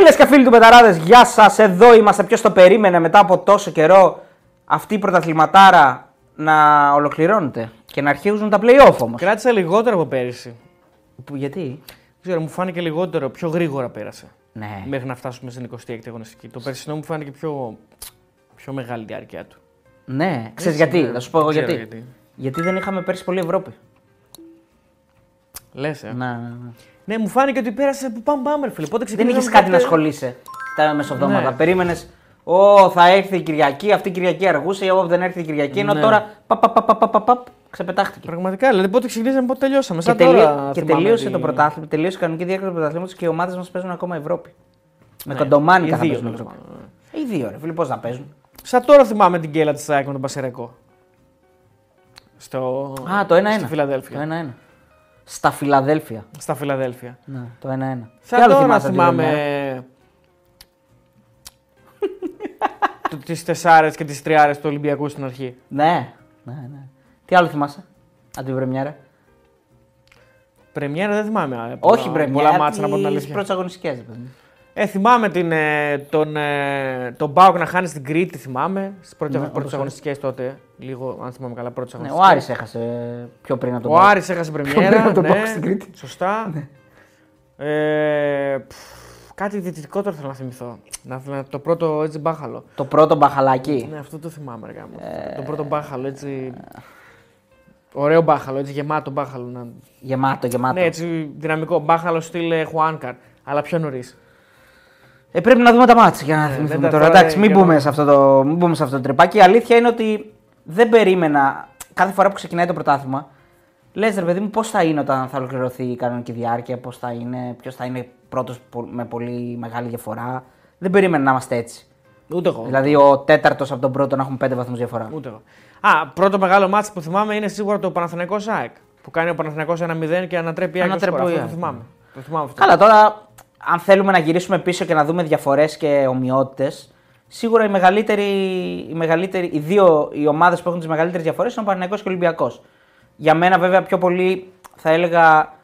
Φίλες και φίλοι του Πεταράδες, γεια σας. Εδώ είμαστε. Ποιος το περίμενε μετά από τόσο καιρό αυτή η πρωταθληματάρα να ολοκληρώνεται και να αρχίζουν τα playoff όμως; Κράτησα λιγότερο από πέρυσι. Γιατί; Δεν ξέρω, μου φάνηκε λιγότερο, πιο γρήγορα πέρασε. Ναι. Μέχρι να φτάσουμε στην 26η αγωνιστική. Το περσινό μου φάνηκε πιο, πιο μεγάλη διάρκεια του. Ναι, ξέρεις γιατί; ναι. Θα σου πω εγώ Ξέρω γιατί. γιατί. Γιατί δεν είχαμε πέρσι πολύ Ευρώπη. Λες, ε. Ναι, ναι, ναι. Ναι, μου φάνηκε ότι πέρασε από πάμε πάμε, ρε φίλε. Πότε Δεν ξεκινήσαμε είχες κάτι να τότε- ασχολείσαι τα μεσοβδόματα. Ναι. Περίμενες, Ω, θα έρθει η Κυριακή, αυτή η Κυριακή αργούσε, εγώ δεν έρθει η Κυριακή. Ενώ Ναι. τώρα παπ, παπ, παπ, παπ, παπ, παπ, ξεπετάχτηκε. Πραγματικά, δηλαδή πότε ξεκινήσαμε, πότε τελειώσαμε. Και, Σαν τελεί- τώρα και θυμάμαι τελείωσε ότι- το πρωτάθλημα, τελείωσε η κανονική διάρκεια του πρωταθλήματος και οι ομάδες μας παίζουν ακόμα Ευρώπη. Με Ναι, κοντομάνικα οι θα δύο, παίζουν τέλος Ευρώπη. πάντων. Οι δύο, ρε φίλοι, πώς να παίζουν. Σαν τώρα θυμάμαι την κέλα της ΑΕΚ με τον Πασερικό. Στο... Α, το 1-1. Στη Φιλαδέλφια. Το 1-1. Στα Φιλαδέλφια. Στα Φιλαδέλφια. Ναι, το 1-1. Σαν Τι άλλο τώρα θυμάσαι από την θυμάμαι. Πρεμιέρα; τις τεσσάρες και τις τριάρες του Ολυμπιακού στην αρχή. Ναι, ναι, ναι. Τι άλλο θυμάσαι από την Πρεμιέρα; Πρεμιέρα δεν θυμάμαι. ε, Όχι πολλά- Πρεμιέρα. Πολλά μάτσα να πω την τις αλήθεια. πρώτες αγωνιστικές, ρε παιδί. Ε, θυμάμαι την, ε, τον, ε, τον Μπάουκ να χάνει στην Κρήτη, θυμάμαι. Στις πρώτες Ναι, πρώτες όπως αγωνιστικές τότε. Λίγο, αν θυμάμαι καλά, πρώτες Ναι, αγωνιστικές. ο Άρης έχασε πιο πριν από τον Ο Πάοκ. Άρης έχασε πριν πρεμιέρα. από τον ναι, Πάοκ στην Κρήτη. Ναι. Σωστά. Ε, πφ, κάτι δυτικό θέλω να θυμηθώ. Να, να- το πρώτο έτσι μπάχαλο. Το πρώτο μπαχαλάκι. Ναι, αυτό το θυμάμαι. Ρε, γάμο. Ε, το πρώτο μπάχαλο έτσι. Ωραίο μπάχαλο, έτσι γεμάτο μπάχαλο. Να... Γεμάτο, γεμάτο. Ναι, έτσι δυναμικό. Μπάχαλο στυλ ε, Χουάνκαρ. Αλλά πιο νωρίς. Ε, πρέπει να δούμε τα μάτια για να θυμηθούμε δεν τα τώρα. τώρα Εντάξει, μην για μπούμε, να- σε αυτό το, μην μπούμε σε αυτό το τρυπάκι. Η αλήθεια είναι ότι δεν περίμενα κάθε φορά που ξεκινάει το πρωτάθλημα. Λες ρε παιδί μου, πώς θα είναι όταν θα ολοκληρωθεί η κανονική διάρκεια, πώς θα είναι, ποιος θα είναι πρώτος με πολύ μεγάλη διαφορά. Δεν περίμενα να είμαστε έτσι. Ούτε εγώ. Δηλαδή, ο τέταρτος από τον πρώτο να έχουμε πέντε βαθμούς διαφορά. Ούτε εγώ. Α, πρώτο μεγάλο μάτς που θυμάμαι είναι σίγουρα το Παναθηναϊκός ΑΕΚ. Που κάνει ο Παναθηναϊκός 1-0 και ανατρέπει η ΑΕΚ. το Ανατρέπει σκορ. η Αυτό ΑΕΚ. το θυμάμαι. Το θυμάμαι αυτό. Καλά, τώρα, αν θέλουμε να γυρίσουμε πίσω και να δούμε διαφορές και ομοιότητες, σίγουρα οι, μεγαλύτεροι, οι, μεγαλύτεροι, οι δύο οι ομάδες που έχουν τις μεγαλύτερες διαφορές είναι ο Παναθηναϊκός και ο Ολυμπιακός. Για μένα, βέβαια, πιο πολύ θα έλεγα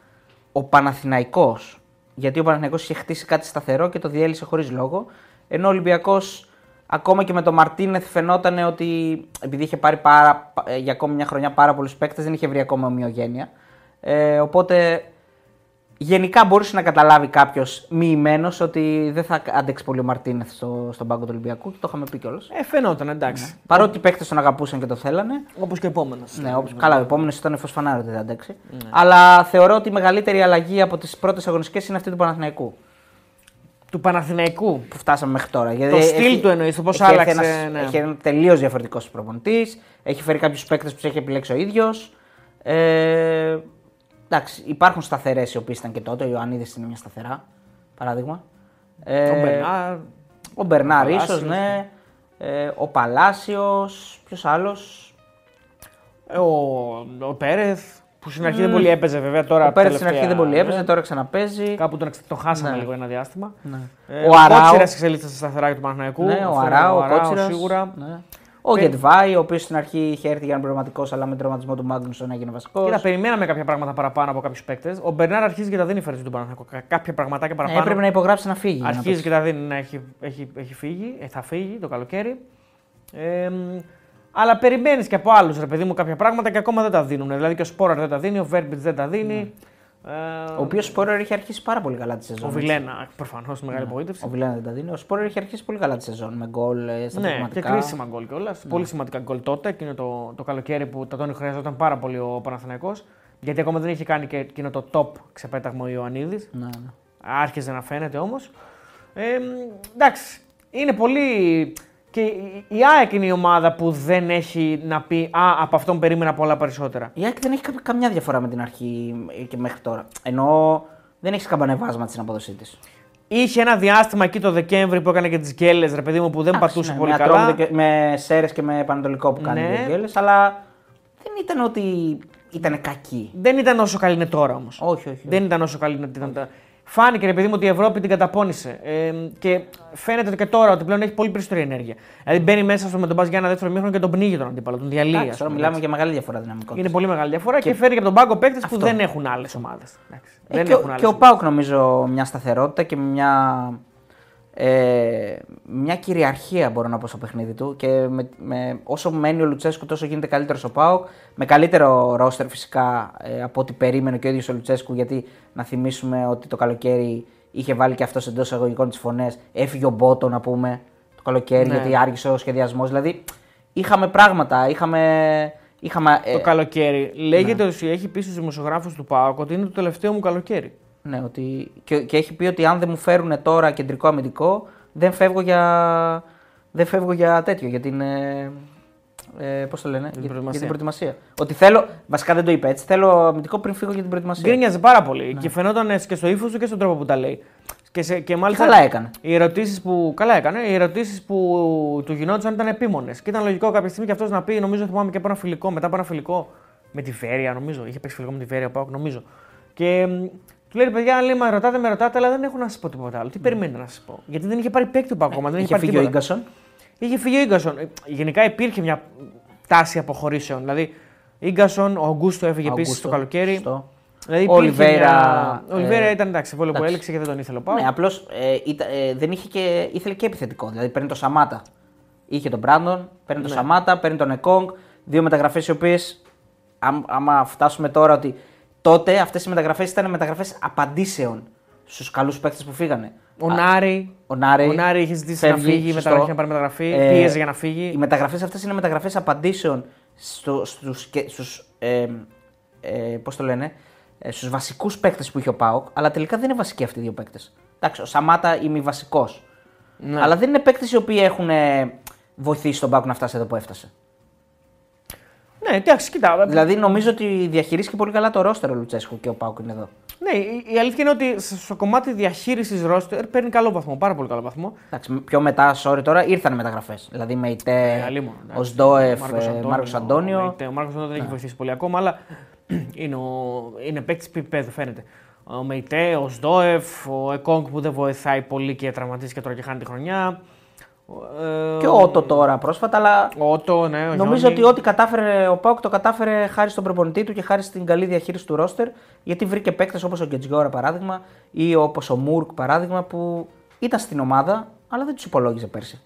ο Παναθηναϊκός. Γιατί ο Παναθηναϊκός είχε χτίσει κάτι σταθερό και το διέλυσε χωρίς λόγο. Ενώ ο Ολυμπιακός, ακόμα και με τον Μαρτίνεθ, φαινόταν ότι επειδή είχε πάρει πάρα, ε, για ακόμη μια χρονιά πάρα πολλούς παίκτες, δεν είχε βρει ακόμα ομοιογένεια. Ε, οπότε γενικά μπορούσε να καταλάβει κάποιος μοιημένος ότι δεν θα αντέξει πολύ ο Μαρτίνεθ στο, στον πάγκο του Ολυμπιακού και το είχαμε πει κιόλας. Ε, φαινόταν, εντάξει. Παρότι οι παίκτες τον αγαπούσαν και το θέλανε. Όπως και επόμενος. Ναι, όπως, καλά, ο επόμενος ήταν φω φανάρο ότι δεν θα αντέξει. Αλλά θεωρώ ότι η μεγαλύτερη αλλαγή από τις πρώτες αγωνιστικές είναι αυτή του Παναθηναϊκού Του Παναθηναϊκού. που φτάσαμε μέχρι τώρα. Γιατί Το στυλ του εννοείς, το πώς έχει έρθει άλλαξε, ένας- ναι. Έχει ένα τελείως διαφορετικός προπονητής. Έχει φέρει κάποιους παίκτες που τους έχει επιλέξει ο ίδιος. Ε, εντάξει, υπάρχουν σταθερές οι οποίες ήταν και τότε. Ο Ιωαννίδης είναι μια σταθερά, παράδειγμα. Ε, Ο Μπερνάρ. Ο Μπερνάρ, Ο ίσως, Παλάσιος. ναι. Ε, ο Παλάσιος. Ποιος άλλος; Ε, ο, ο Πέρεθ. Που στην αρχή δεν πολύ έπαιζε βέβαια τώρα. Ο Πέρε στην τελευταία, αρχή δεν πολύ έπαιζε, ναι. τώρα ξαναπέζει. Κάπου τον, τον χάσαμε Ναι. λίγο ένα διάστημα. Ναι. Ε, Ο ο Αράο. Κότσιρας εξελίσσεται στα σταθερά του Παναθηναϊκού. Ναι, ο Αυτό, Αράο, ο Αράο Κότσιρας, Σίγουρα. Ναι. Ο Πε- Γετβάη, ο οποίος στην αρχή είχε έρθει για να είναι πραγματικό, αλλά με τον τραυματισμό του Μάγνουσον έγινε βασικός. Κοίτα, περιμέναμε κάποια πράγματα παραπάνω από κάποιους παίκτες. Ο Μπερνάρ αρχίζει και τα δίνει φέτο του Παναθηναϊκού. Κα- Κάποια πραγματάκια παραπάνω. Ε, έπρεπε να υπογράψει να φύγει. για να Αρχίζει παίξει. και τα δίνει, ναι, έχει, έχει, έχει φύγει, ε, θα φύγει το καλοκαίρι. Ε, μ, αλλά περιμένεις και από άλλους, ρε παιδί μου, κάποια πράγματα και ακόμα δεν τα δίνουν. Δηλαδή και ο Σπόραρ δεν τα δίνει, ο Βέρμπιτς δεν τα δίνει. Ε, Ο οποίος Σπόρερ είχε αρχίσει πάρα πολύ καλά τη σεζόν. ο έτσι. Βιλένα, προφανώς, μεγάλη απογοήτευση. Ο Βιλένα δεν τα δίνει. Ο Σπόρερ είχε αρχίσει πολύ καλά τη σεζόν με γκολ ε, στα Ναι, και πραγματικά. κρίσιμα γκολ κιόλας. Πολύ σημαντικά γκολ τότε, εκείνο το, το καλοκαίρι που τα τον χρειαζόταν πάρα πολύ ο Παναθηναϊκός Γιατί ακόμα δεν είχε κάνει και εκείνο το top ξεπέταγμα ο Ιωαννίδης. Ναι, ναι. Άρχιζε να φαίνεται όμως. Ε, μ, εντάξει, είναι πολύ. Και η- η ΑΕΚ είναι η ομάδα που δεν έχει να πει Α, από αυτόν περίμενα πολλά περισσότερα. Η ΑΕΚ δεν έχει κα- καμιά διαφορά με την αρχή ε, και μέχρι τώρα. Ενώ δεν έχει καμπανεβάσμα στην απόδοσή της. Είχε ένα διάστημα εκεί το Δεκέμβρη που έκανε και τις γκέλες, ρε παιδί μου, που δεν πατούσε πολύ με καλά. Ατρόμητο και- με Σέρες και με Πανατολικό που κάνει Ναι. ναι. γκέλες, αλλά δεν ήταν ότι ήταν κακή. Δεν ήταν όσο καλή είναι τώρα όμως. Όχι, όχι. Δεν ήταν όσο καλή είναι ήταν τα. Φάνηκε ρε παιδί μου ότι η Ευρώπη την καταπώνησε. Ε, και φαίνεται και τώρα ότι πλέον έχει πολύ περισσότερη ενέργεια. Δηλαδή μπαίνει μέσα στο με τον Μπα για ένα δεύτερο μήχρονο και τον πνίγει τον αντίπαλο, τον διαλύει. Εντάξει, ας τώρα πούμε, μιλάμε έτσι. για μεγάλη διαφορά δυναμικότητας. Είναι πολύ μεγάλη διαφορά και, φέρει και από τον πάγκο παίκτες που Αυτό. δεν έχουν άλλες ομάδες. Ε, δεν και, έχουν ο- άλλες και ο ομάδες. Πάουκ νομίζω μια σταθερότητα και μια ε, μια κυριαρχία μπορώ να πω στο παιχνίδι του και με, με, όσο μένει ο Λουτσέσκου τόσο γίνεται καλύτερος ο Πάοκ. Με καλύτερο ρόστερ φυσικά ε, από ό,τι περίμενε και ο ίδιος ο Λουτσέσκου γιατί να θυμίσουμε ότι το καλοκαίρι είχε βάλει και αυτός εντός εισαγωγικών τις φωνές. Έφυγε ο Μπότο να πούμε το καλοκαίρι Ναι. γιατί άργησε ο σχεδιασμός. Δηλαδή είχαμε πράγματα, είχαμε. είχαμε Το ε, καλοκαίρι. Λέγεται ότι έχει πει στους δημοσιογράφους του ΠΑΟΚ ότι είναι το τελευταίο μου καλοκαίρι. Ναι, ότι... και, και έχει πει ότι αν δεν μου φέρουν τώρα κεντρικό αμυντικό, δεν φεύγω για, δεν φεύγω για τέτοιο, για την. Ε, ε, πώς το λένε, για, για προετοιμασία. την προετοιμασία. Ότι θέλω, βασικά δεν το είπε έτσι, θέλω αμυντικό πριν φύγω για την προετοιμασία. Γκρίνιαζε πάρα πολύ και φαινόταν ε, και στο ύφος του και στον τρόπο που τα λέει. Και, σε, και μάλιστα Καλά έκανε. οι ερωτήσεις που. Καλά έκανε. Οι ερωτήσεις που του γινόντουσαν ήταν επίμονες. Και ήταν λογικό κάποια στιγμή και αυτός να πει, νομίζω θυμάμαι και από ένα φιλικό, μετά από ένα φιλικό με τη Βέρεια, νομίζω. Είχε παίξει φιλικό με τη Βέρεια, πάω, νομίζω. Και μ, του λέει, παιδιά, λέει, με ρωτάτε, με ρωτάτε, αλλά δεν έχω να σας πω τίποτα άλλο. Τι περιμένετε να σας πω; Γιατί δεν είχε πάρει παίκτη του ακόμα. Δεν είχε, Είχε πάρει φύγει ο τίποτα. γκασον. Είχε φύγει ο γκασον. Ε, Γενικά υπήρχε μια τάση αποχωρήσεων. Δηλαδή, γκασον, ο Αγκούστο έφυγε επίσης το καλοκαίρι. Σωστό. Δηλαδή, Ο υπήρχε Ολιβέρα, μια- Ο Ολιβέρα ε, ήταν εντάξει, βόλιο που εντάξει. έλεξε και δεν τον ήθελε ο Πάο. Ναι, απλώς ε, ήταν- ε, δεν είχε και, ήθελε και επιθετικό. Δηλαδή παίρνει το Σαμάτα. Είχε τον Μπράντον, παίρνει Ναι. το Σαμάτα, παίρνει τον Εκόνγκ. Δύο μεταγραφές οι οποίες, άμα φτάσουμε τώρα ότι τότε αυτές οι μεταγραφές ήταν μεταγραφές απαντήσεων στους καλούς παίκτες που φύγανε. Ο Νάρη. Ο Νάρη, Ο Νάρη είχε ζητήσει φεύγει, να φύγει, σωστό. μεταγραφή να πάρει μεταγραφή. Ε, πίεζε για να Οι φύγει. μεταγραφές αυτές είναι μεταγραφές απαντήσεων στο, στους, και- στους, ε, ε, πώς το λένε, ε, στους βασικούς παίκτες που είχε ο ΠΑΟΚ, αλλά τελικά δεν είναι βασικοί αυτοί οι δύο παίκτες. Εντάξει, ο Σαμάτα είμαι βασικός. Ναι. Αλλά δεν είναι παίκτες οι οποίοι έχουν ε, βοηθήσει τον ΠΑΟΚ να φτάσει εδώ που έφτασε. Ναι, εντάξει, κοίτα. Δηλαδή νομίζω ότι διαχειρίστηκε πολύ καλά το ρόστερο ο Λουτσέσκου και ο ΠΑΟΚ είναι εδώ. Ναι, η, η αλήθεια είναι ότι σ- στο κομμάτι διαχείρισης ρόστερ παίρνει καλό βαθμό, πάρα πολύ καλό βαθμό. Εντάξει, πιο μετά, sorry τώρα, ήρθαν μεταγραφές. Δηλαδή με ΙΤΕ, αλλήμον, ο εντάξει. Σντόεφ, Μάρκος ε, Μάρκος Αντώνιο. Ναι. Ο, ο Μάρκος Αντώνιο δεν έχει βοηθήσει πολύ ακόμα, αλλά είναι, ο, είναι παίκτης επίπεδου, φαίνεται. Ο Μεϊτέ, ο Σντόεφ, ο Εκόνγκ που δεν βοηθάει πολύ και τραυματίζει και τώρα και χάνει τη χρονιά. Ο, ε, Και ο Ότο τώρα πρόσφατα, αλλά Ο Ότο, ναι, ο Νομίζω Γιόνι. ότι ό,τι κατάφερε ο Πάουκ το κατάφερε χάρη στον προπονητή του και χάρη στην καλή διαχείριση του ρόστερ. Γιατί βρήκε παίκτες όπως ο Γκετζιόρα παράδειγμα ή όπως ο Μουρκ παράδειγμα που ήταν στην ομάδα αλλά δεν τους υπολόγιζε πέρσι.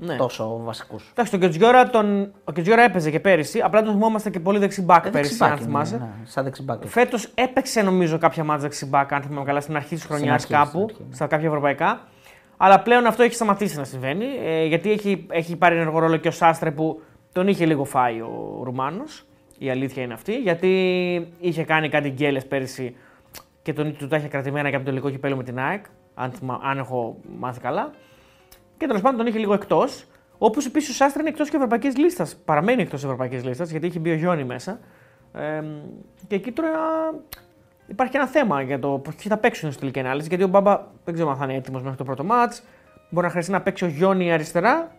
Ναι. Τόσο βασικούς. Εντάξει, τον Κετζιόρα, τον... ο Κετζιόρα έπαιζε και πέρυσι, απλά τον θυμόμαστε και πολύ δεξιμπάκ πέρυσι, αν θυμάσαι. Ναι, σαν δεξιμπάκ. Φέτος έπαιξε νομίζω κάποια μάτια δεξιμπάκ, αν θυμάμαι καλά, στην αρχή της χρονιάς αρχή, κάπου, στην αρχή, ναι. στα κάποια ευρωπαϊκά. Αλλά πλέον αυτό έχει σταματήσει να συμβαίνει, ε, γιατί έχει, έχει πάρει ενεργό ρόλο και ο Σάστρε που τον είχε λίγο φάει ο Ρουμάνος. Η αλήθεια είναι αυτή, γιατί είχε κάνει κάτι γκέλες πέρυσι και τον, του τα είχε κρατημένα και από το τελικό κυπέλο με την ΑΕΚ, αν, θυμα- αν έχω μάθει καλά. Και τέλος πάντων τον είχε λίγο εκτός. Όπως επίσης ο Σάστρε είναι εκτός και ευρωπαϊκής λίστας. Παραμένει εκτός ευρωπαϊκής λίστας γιατί έχει μπει ο Γιόνι μέσα. Ε, και εκεί τώρα υπάρχει και ένα θέμα για το ποιοι θα παίξουν στη τελική ανάλυση. Γιατί ο Μπάμπα δεν ξέρω αν θα είναι έτοιμος μέχρι το πρώτο μάτς. Μπορεί να χρειαστεί να παίξει ο Γιόνι αριστερά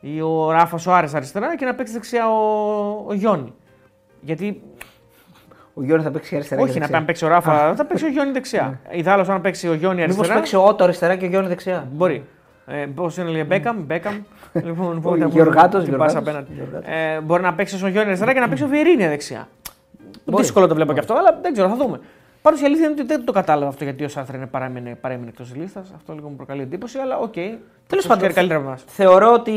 ή ο Ράφα ο Άρης αριστερά και να παίξει δεξιά ο, ο Γιόνι. Γιατί Ο Γιώργος θα παίξει αριστερά. όχι και να δεξιά. πάει να παίξει ο Ράφα, θα παίξει ο Γιόνι δεξιά. Ειδάλλως αν παίξει ο Γιόνι Μήπως αριστερά. παίξει ο Ότο αριστερά και ο Γιώργος δεξιά. Μπορεί. Ε, Πώς είναι, λέει Μπέκαμ, Μπέκαμ. λοιπόν, Ο να Γεωργάτος, την πας Γεωργάτος. απέναντι. Γεωργάτος. Ε, μπορεί να παίξει ο Γιόνι αριστερά και να παίξει ο Βιερίνια δεξιά. Μπορεί. Δύσκολο το βλέπω και αυτό, αλλά δεν ξέρω, θα δούμε. Πάντως η αλήθεια είναι ότι δεν το κατάλαβα αυτό γιατί ο Σάστρε είναι παρέμεινε, παρέμεινε εκτός της λίστας. Αυτό λίγο μου προκαλεί εντύπωση, αλλά οκ. Τέλος Τους πάντων, ξέρει καλύτερα από εμάς. θεωρώ ότι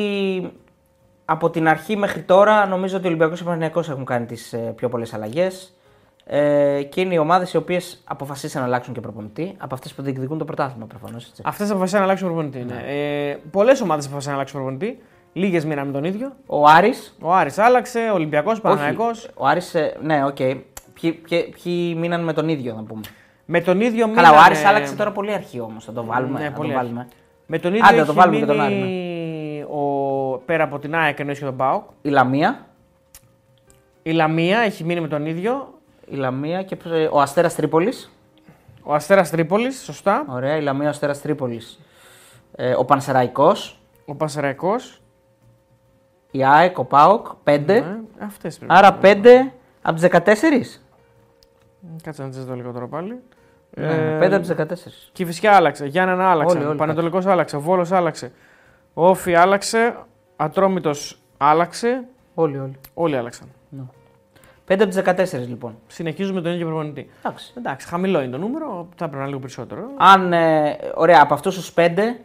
από την αρχή μέχρι τώρα νομίζω ότι ο Ολυμπιακός και ο Παναθηναϊκός έχουν κάνει τις πιο πολλές αλλαγές. Ε, και είναι οι ομάδες οι οποίες αποφασίσαν να αλλάξουν και προπονητή από αυτές που διεκδικούν το πρωτάθλημα προφανώς. Αυτές αποφασίσαν να αλλάξουν προπονητή. Ναι. Ε, Πολλές ομάδες αποφασίσαν να αλλάξουν προπονητή. Λίγες μείναμε τον ίδιο. Ο Άρης, Ο Άρης άλλαξε, ο Ολυμπιακός, Παναγιακό. όχι, ο Άρης, ε, ναι, οκ. Ποιοι, ποιοι, ποιοι μείναν με τον ίδιο, να πούμε. Με τον ίδιο Καλά, ο μείνανε- Άρης άλλαξε τώρα πολύ αρχή όμως. Θα το βάλουμε. Ναι, θα το πολύ βάλουμε. Με τον ίδιο Άντε, να έχει το βάλουμε και τον μείνει ο... πέρα από την ΑΕΚ εννοείς και τον ΠΑΟΚ. Η Λαμία, Η Λαμία έχει μείνει με τον ίδιο. η Λαμία και ποιος, ε, ο Αστέρας Τρίπολης. Ο Αστέρας Τρίπολης, σωστά. Ωραία, η Λαμία, ο Αστέρας Τρίπολης. Ε, ο Πανσεραϊκός, Ο Πασαραϊκός. Η ΑΕΚ, ο ΠΑΟΚ, 5. Ναι, αυτές πρέπει. Άρα 5 από τις 14. Κάτσε να τις δω λίγο τώρα πάλι. Ναι, 5 από τις 14. Και η Φυσιά άλλαξε, Γιάννενα άλλαξε, Όλοι, όλοι. Πανετολικός άλλαξε, Βόλος άλλαξε, ο Όφη άλλαξε, Ατρόμητος άλλαξε, Όλοι, όλοι. όλοι άλλαξαν. 5 από τις 14 λοιπόν. Συνεχίζουμε τον ίδιο προπονητή. Εντάξει. Εντάξει, χαμηλό είναι το νούμερο, θα πρέπει να είναι λίγο περισσότερο. Αν, ε, ωραία, από αυτούς τους 5,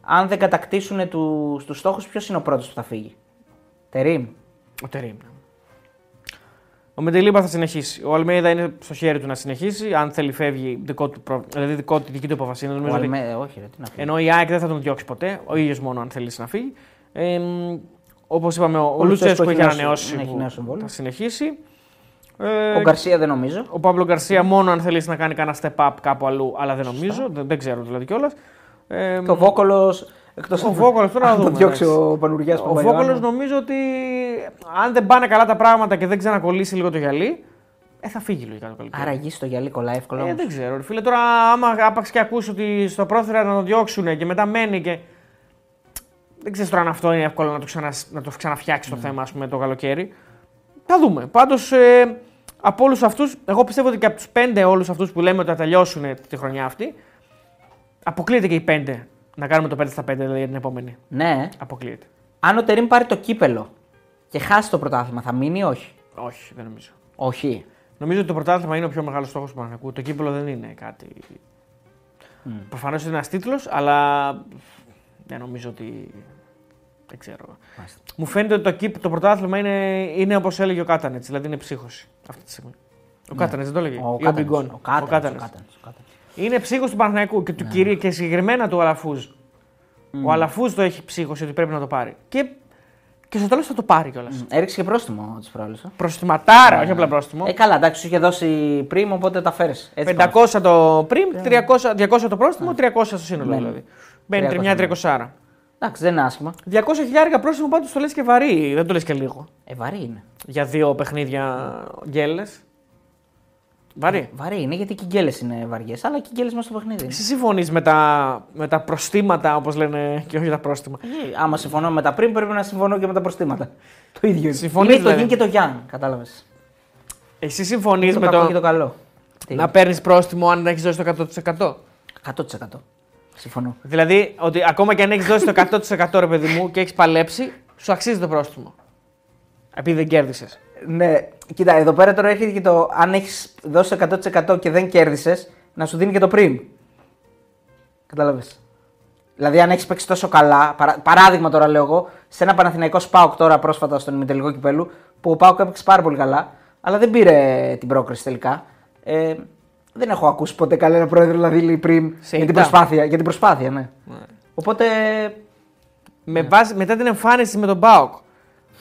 αν δεν κατακτήσουν του τους στόχους, ποιος είναι ο πρώτος που θα φύγει; Τερήμ. Ο Τερήμ. Ο Μεντελίμπα θα συνεχίσει. Ο Αλμέιδα είναι στο χέρι του να συνεχίσει. Αν θέλει, φεύγει δικό του, προ... δηλαδή δικό του, δική του αποφασία. Ο Νομίζω ότι... Αλμέ... Όχι, ρε, τι να φύγει. Ενώ η ΑΕΚ δεν θα τον διώξει ποτέ. Ο ίδιος μόνο αν θέλεις να φύγει. Ε, Όπως είπαμε, ο, ο Λουτσέσκο έχει ανανεώσει. ναι, έχει που νέο συμβόλαιο. Θα συνεχίσει. Ε, Ο Γκαρσία δεν νομίζω. ο Παύλο Γκαρσία μόνο αν θέλεις να κάνει κανένα step up κάπου αλλού, αλλά δεν νομίζω. Δεν, δεν ξέρω δηλαδή κιόλας. Ε, Και ο Βόκολο. Εκτός ο Βόκολος, τώρα να αν το δούμε, διώξει εντάξει. ο Πανουργιάς Ο Βόκολο νομίζω ότι αν δεν πάνε καλά τα πράγματα και δεν ξανακολλήσει λίγο το γυαλί, ε, θα φύγει λογικά το καλοκαίρι. Άρα γη στο γυαλί κολλάει εύκολα. Ε, όμως. δεν ξέρω. ρε Φίλε, τώρα άμα άπαξ και ακούσει ότι στο πρόθυρα να τον διώξουν και μετά μένει και. Δεν ξέρω τώρα αν αυτό είναι εύκολο να το, ξανα, να το ξαναφτιάξει Ναι. το θέμα, ας πούμε, το καλοκαίρι. Θα δούμε. Πάντως, ε, από όλους αυτούς, εγώ πιστεύω ότι και από τους πέντε όλους αυτούς που λέμε ότι θα τελειώσουν τη χρονιά αυτή, αποκλείεται και οι πέντε να κάνουμε το 5 στα 5 δηλαδή για την επόμενη. Ναι. Αποκλείεται. Αν ο Τερήμ πάρει το κύπελο και χάσει το πρωτάθλημα, θα μείνει ή όχι; Όχι, δεν νομίζω. Όχι. Νομίζω ότι το πρωτάθλημα είναι ο πιο μεγάλος στόχος του Παναγιακού. Το κύπελο δεν είναι κάτι. Mm. Προφανώς είναι ένας τίτλος, αλλά δεν νομίζω ότι. Δεν ξέρω. Μάλιστα. Μου φαίνεται ότι το, κύπ, το πρωτάθλημα είναι, είναι όπως έλεγε ο Κάτανετς, δηλαδή είναι ψύχωση αυτή τη στιγμή. Ο Κάτανετς δεν το έλεγε. Ναι. Ο Ή Κάτανες, Μπιγκόν. Ο Κάτανες, ο Κάτανες. Κάτανες, ο Κάτανες. Είναι ψύχος του Παναγιακού και, του κυρί, και συγκεκριμένα του Αλαφούζ. Ο Αλαφούζ το έχει ψύχωση ότι πρέπει να το πάρει. Και, και στο τέλος θα το πάρει κιόλας. Mm. Έριξε και πρόστιμο τι προάλλε. Προστιματάρα, όχι απλά πρόστιμο. Ε, καλά, εντάξει, σου είχε δώσει πριν, οπότε τα φέρεις. 500 το πριν, 300, 200 το πρόστιμο, 300 στο σύνολο Ναι. δηλαδή. Μπαίνει 300, μια ναι. 300. Εντάξει, δεν είναι άσχημα. 200 χιλιάρικα πρόστιμο πάντως το λες και βαρύ, δεν το λες και λίγο. Ε, βαρύ είναι. Για δύο παιχνίδια γκέλες. Βαρύ. Βαρύ είναι γιατί και οι γκέλε είναι βαριές, αλλά και οι γκέλε μέσα στο παιχνίδι. είναι. Εσύ συμφωνείς με τα, με τα προστήματα, όπως λένε και όχι τα πρόστιμα; Ε, άμα συμφωνώ με τα πριν, πρέπει να συμφωνώ και με τα προστήματα. Το ίδιο είναι. Συμφωνείς, είναι το δηλαδή; γιν και το γιάν, κατάλαβες. Εσύ συμφωνείς Το με κακό το, και το καλό. Τι, να παίρνεις πρόστιμο αν έχεις δώσει το 100%. 100%. Συμφωνώ. Δηλαδή ότι ακόμα και αν έχεις δώσει το 100% ρε παιδί μου και έχεις παλέψει, σου αξίζει το πρόστιμο. Επειδή δεν κέρδισες. Ναι, κοίτα, εδώ πέρα τώρα έρχεται και το αν έχεις δώσει το 100% και δεν κέρδισες, να σου δίνει και το πριν. Κατάλαβες. Δηλαδή, αν έχεις παίξει τόσο καλά, παρα- παράδειγμα τώρα λέω εγώ, σε ένα Παναθηναϊκό Σπάουκ τώρα πρόσφατα στον ημιτελικό κυπέλου, που ο Πάουκ έπαιξε πάρα πολύ καλά, αλλά δεν πήρε την πρόκριση τελικά. Ε, δεν έχω ακούσει ποτέ κανένα πρόεδρο να δίνει πριν Σε για την ηττά. προσπάθεια. Για την προσπάθεια, ναι. Οπότε. Με βάση, μετά την εμφάνιση με τον Μπάουκ,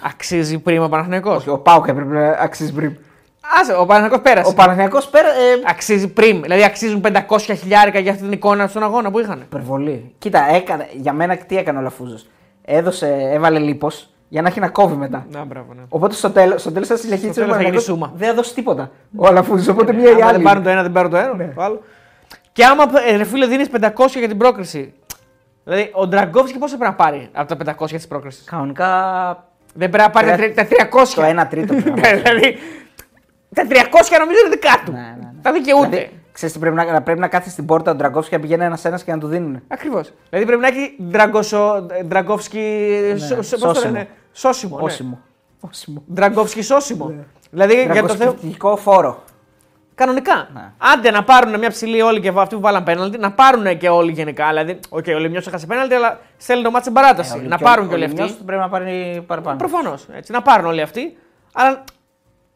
αξίζει πριν ο Παναθηναϊκός; Όχι, ο Πάουκ έπρεπε να αξίζει πριν. Άσε, ο Παναθηναϊκός πέρασε. Ο Παναθηναϊκός πέρα. Ε, Αξίζει πριν. Δηλαδή αξίζουν 500 χιλιάρικα για αυτή την εικόνα στον αγώνα που είχαν. Υπερβολή. Κοίτα, έκανε, για μένα τι έκανε ο Λαφούζος. Έδωσε, έβαλε λίπος για να έχει να κόβει μετά. Να, μπράβο, ναι. Οπότε στο τέλος στο τέλος θα συνεχίσει Στο τέλος θα γίνει σούμα. Δεν θα δώσει τίποτα. Ο Αλαφούζο. Οπότε μία ή Άμα άλλη. δεν πάρουν το ένα, δεν πάρουν το ένα. Το άλλο. Και άμα ε, ρε φίλε δίνεις 500 για την πρόκριση. Δηλαδή ο Ντραγκόφσκι πόσο πρέπει να πάρει από τα 500 της πρόκρισης; Κανονικά Δεν πρέπει να πάρει τα τρι- τα 300. το 1 τρίτο. πρέπει να Ναι, πάρει. δηλαδή τα 300 νομίζω είναι δικά του. Ναι, ναι, ναι. Τα δικαιούται. Δηλαδή, ξέρεις τι πρέπει να, πρέπει να κάθεις στην πόρτα ο Ντραγκόφσκι και να πηγαίνει ένα-ένα και να του δίνουν. Ακριβώς. Δηλαδή πρέπει να έχει Ντραγκοσο- Ντραγκόφσκι. σο- σο- πώς το Ναι, σώσιμο. λένε; Σώσιμο. ναι. Όσιμο. Όσιμο. Ντραγκόφσκι σώσιμο. Ναι. Δηλαδή για το θέμα. Τραγκοσκεπτικό φόρο. Κανονικά. Ναι. Άντε να πάρουν μια ψηλή όλοι και αυτοί που βάλαν πέναλτι, να πάρουν και όλοι γενικά. Δηλαδή, οκ, ο Λεμιός έχασε πέναλτι, αλλά στέλνει το ματς σε παράταση. να πάρουν και όλοι αυτοί. αυτοί. Πρέπει να πάρει παραπάνω. Προφανώς. Να πάρουν όλοι αυτοί. Αλλά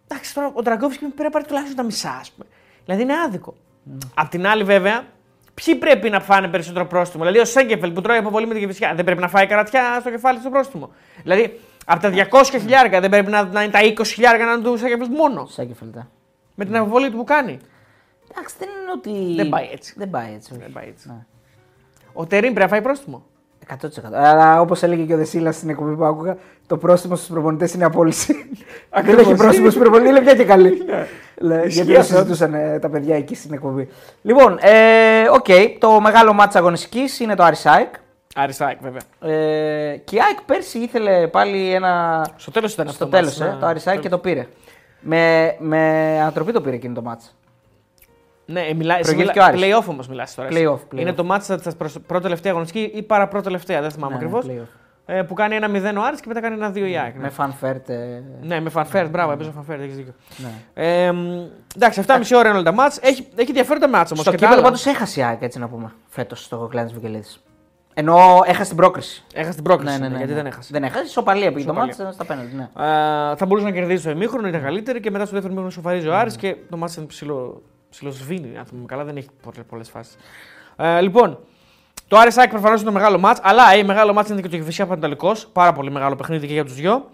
εντάξει, τώρα ο Ντραγκόφσκι πρέπει να πάρει τουλάχιστον τα μισά, ας πούμε. Δηλαδή είναι άδικο. Ναι. Απ' την άλλη, βέβαια, ποιοι πρέπει να φάνε περισσότερο πρόστιμο; Δηλαδή ο Σένκεφελντ που τρώει αποβολή με την Κηφισιά δεν πρέπει να φάει καρατιά στο κεφάλι στο πρόστιμο; Δηλαδή από τα 200 χιλιάρικα δεν πρέπει να, να είναι τα 20 χιλιάρικα να είναι του Σένκεφελντ μόνο; Σένκεφελντ. Με την αποβολή του που κάνει. Εντάξει, δεν είναι ότι. Δεν πάει έτσι. Δεν πάει έτσι. όχι. Δεν πάει έτσι. Ναι. Ο Τερίμ πρέπει να φάει πρόστιμο. 100%. Αλλά όπως έλεγε και ο Δεσίλας στην εκπομπή που άκουγα, το πρόστιμο στους προπονητές είναι απόλυση. Δεν Ακριβώς. έχει πρόστιμο στους προπονητές, είναι μια και καλή. Λέ, Ισχύει Γιατί το αυτό. συζητούσαν ε, τα παιδιά εκεί στην εκπομπή. Λοιπόν, ε, οκ, το μεγάλο ματς της αγωνιστικής είναι το Άρης-ΑΕΚ. Άρης-ΑΕΚ, βέβαια. Ε, και η ΑΕΚ πέρσι ήθελε πάλι ένα. Στο τέλος ήταν Στο αυτό. τέλος, ματς, ε, να- το Άρης-ΑΕΚ και το πήρε. Με, με ανατροπή το πήρε εκείνο το ματς. Ναι, ε, μιλά, εσύ Προηγήθηκε μιλά, ο Άρης. play-off όμως μιλάς τώρα. εσύ. Play-off, play-off. Είναι το ματς την προτελευταία αγωνιστική ή παραπροτελευταία, δεν θυμάμαι Ναι, ακριβώς. play-off. ε, που κάνει ένα 0 ο Άρης και μετά κάνει ένα 2 η ΑΕΚ. Ναι. Με Φαν Φερτ. ε, Ναι, με Φαν Φερτ, μπράβο, έπαιζε Φαν Φερτ, έχεις δίκιο. ναι. Ε, μ, εντάξει, 7,5 ώρα είναι όλα τα ματς. Έχει, έχει ενδιαφέροντα ματς όμως. Στο κύπελλο πάντως έχασε η ΑΕΚ, έτσι να πούμε, φέτος στο Κλεάνθης Βικελίδης. Ενώ έχασε την πρόκριση. Έχασε την πρόκριση. Ναι, ναι, ναι, γιατί ναι. δεν έχασε. Δεν έχασε, ισοπαλία πήγε το Ισοπαλία. ματς στα πέναλτι. Ναι. Ε, θα μπορούσε να κερδίσει το ημίχρονο, ήταν καλύτερη και μετά στο δεύτερο ημίχρονο σοφαρίζει ο Άρης και το μάτι ήταν ψηλό, ψηλοσβήνει. Αν θυμάμαι καλά, δεν έχει πολλές φάσεις. Ε, λοιπόν, το Άρης ΑΕΚ προφανώς είναι το μεγάλο μάτς, αλλά ε, μεγάλο μάτς είναι και το Κεφυσιά Πανετολικό. Πάρα πολύ μεγάλο παιχνίδι και για τους δυο.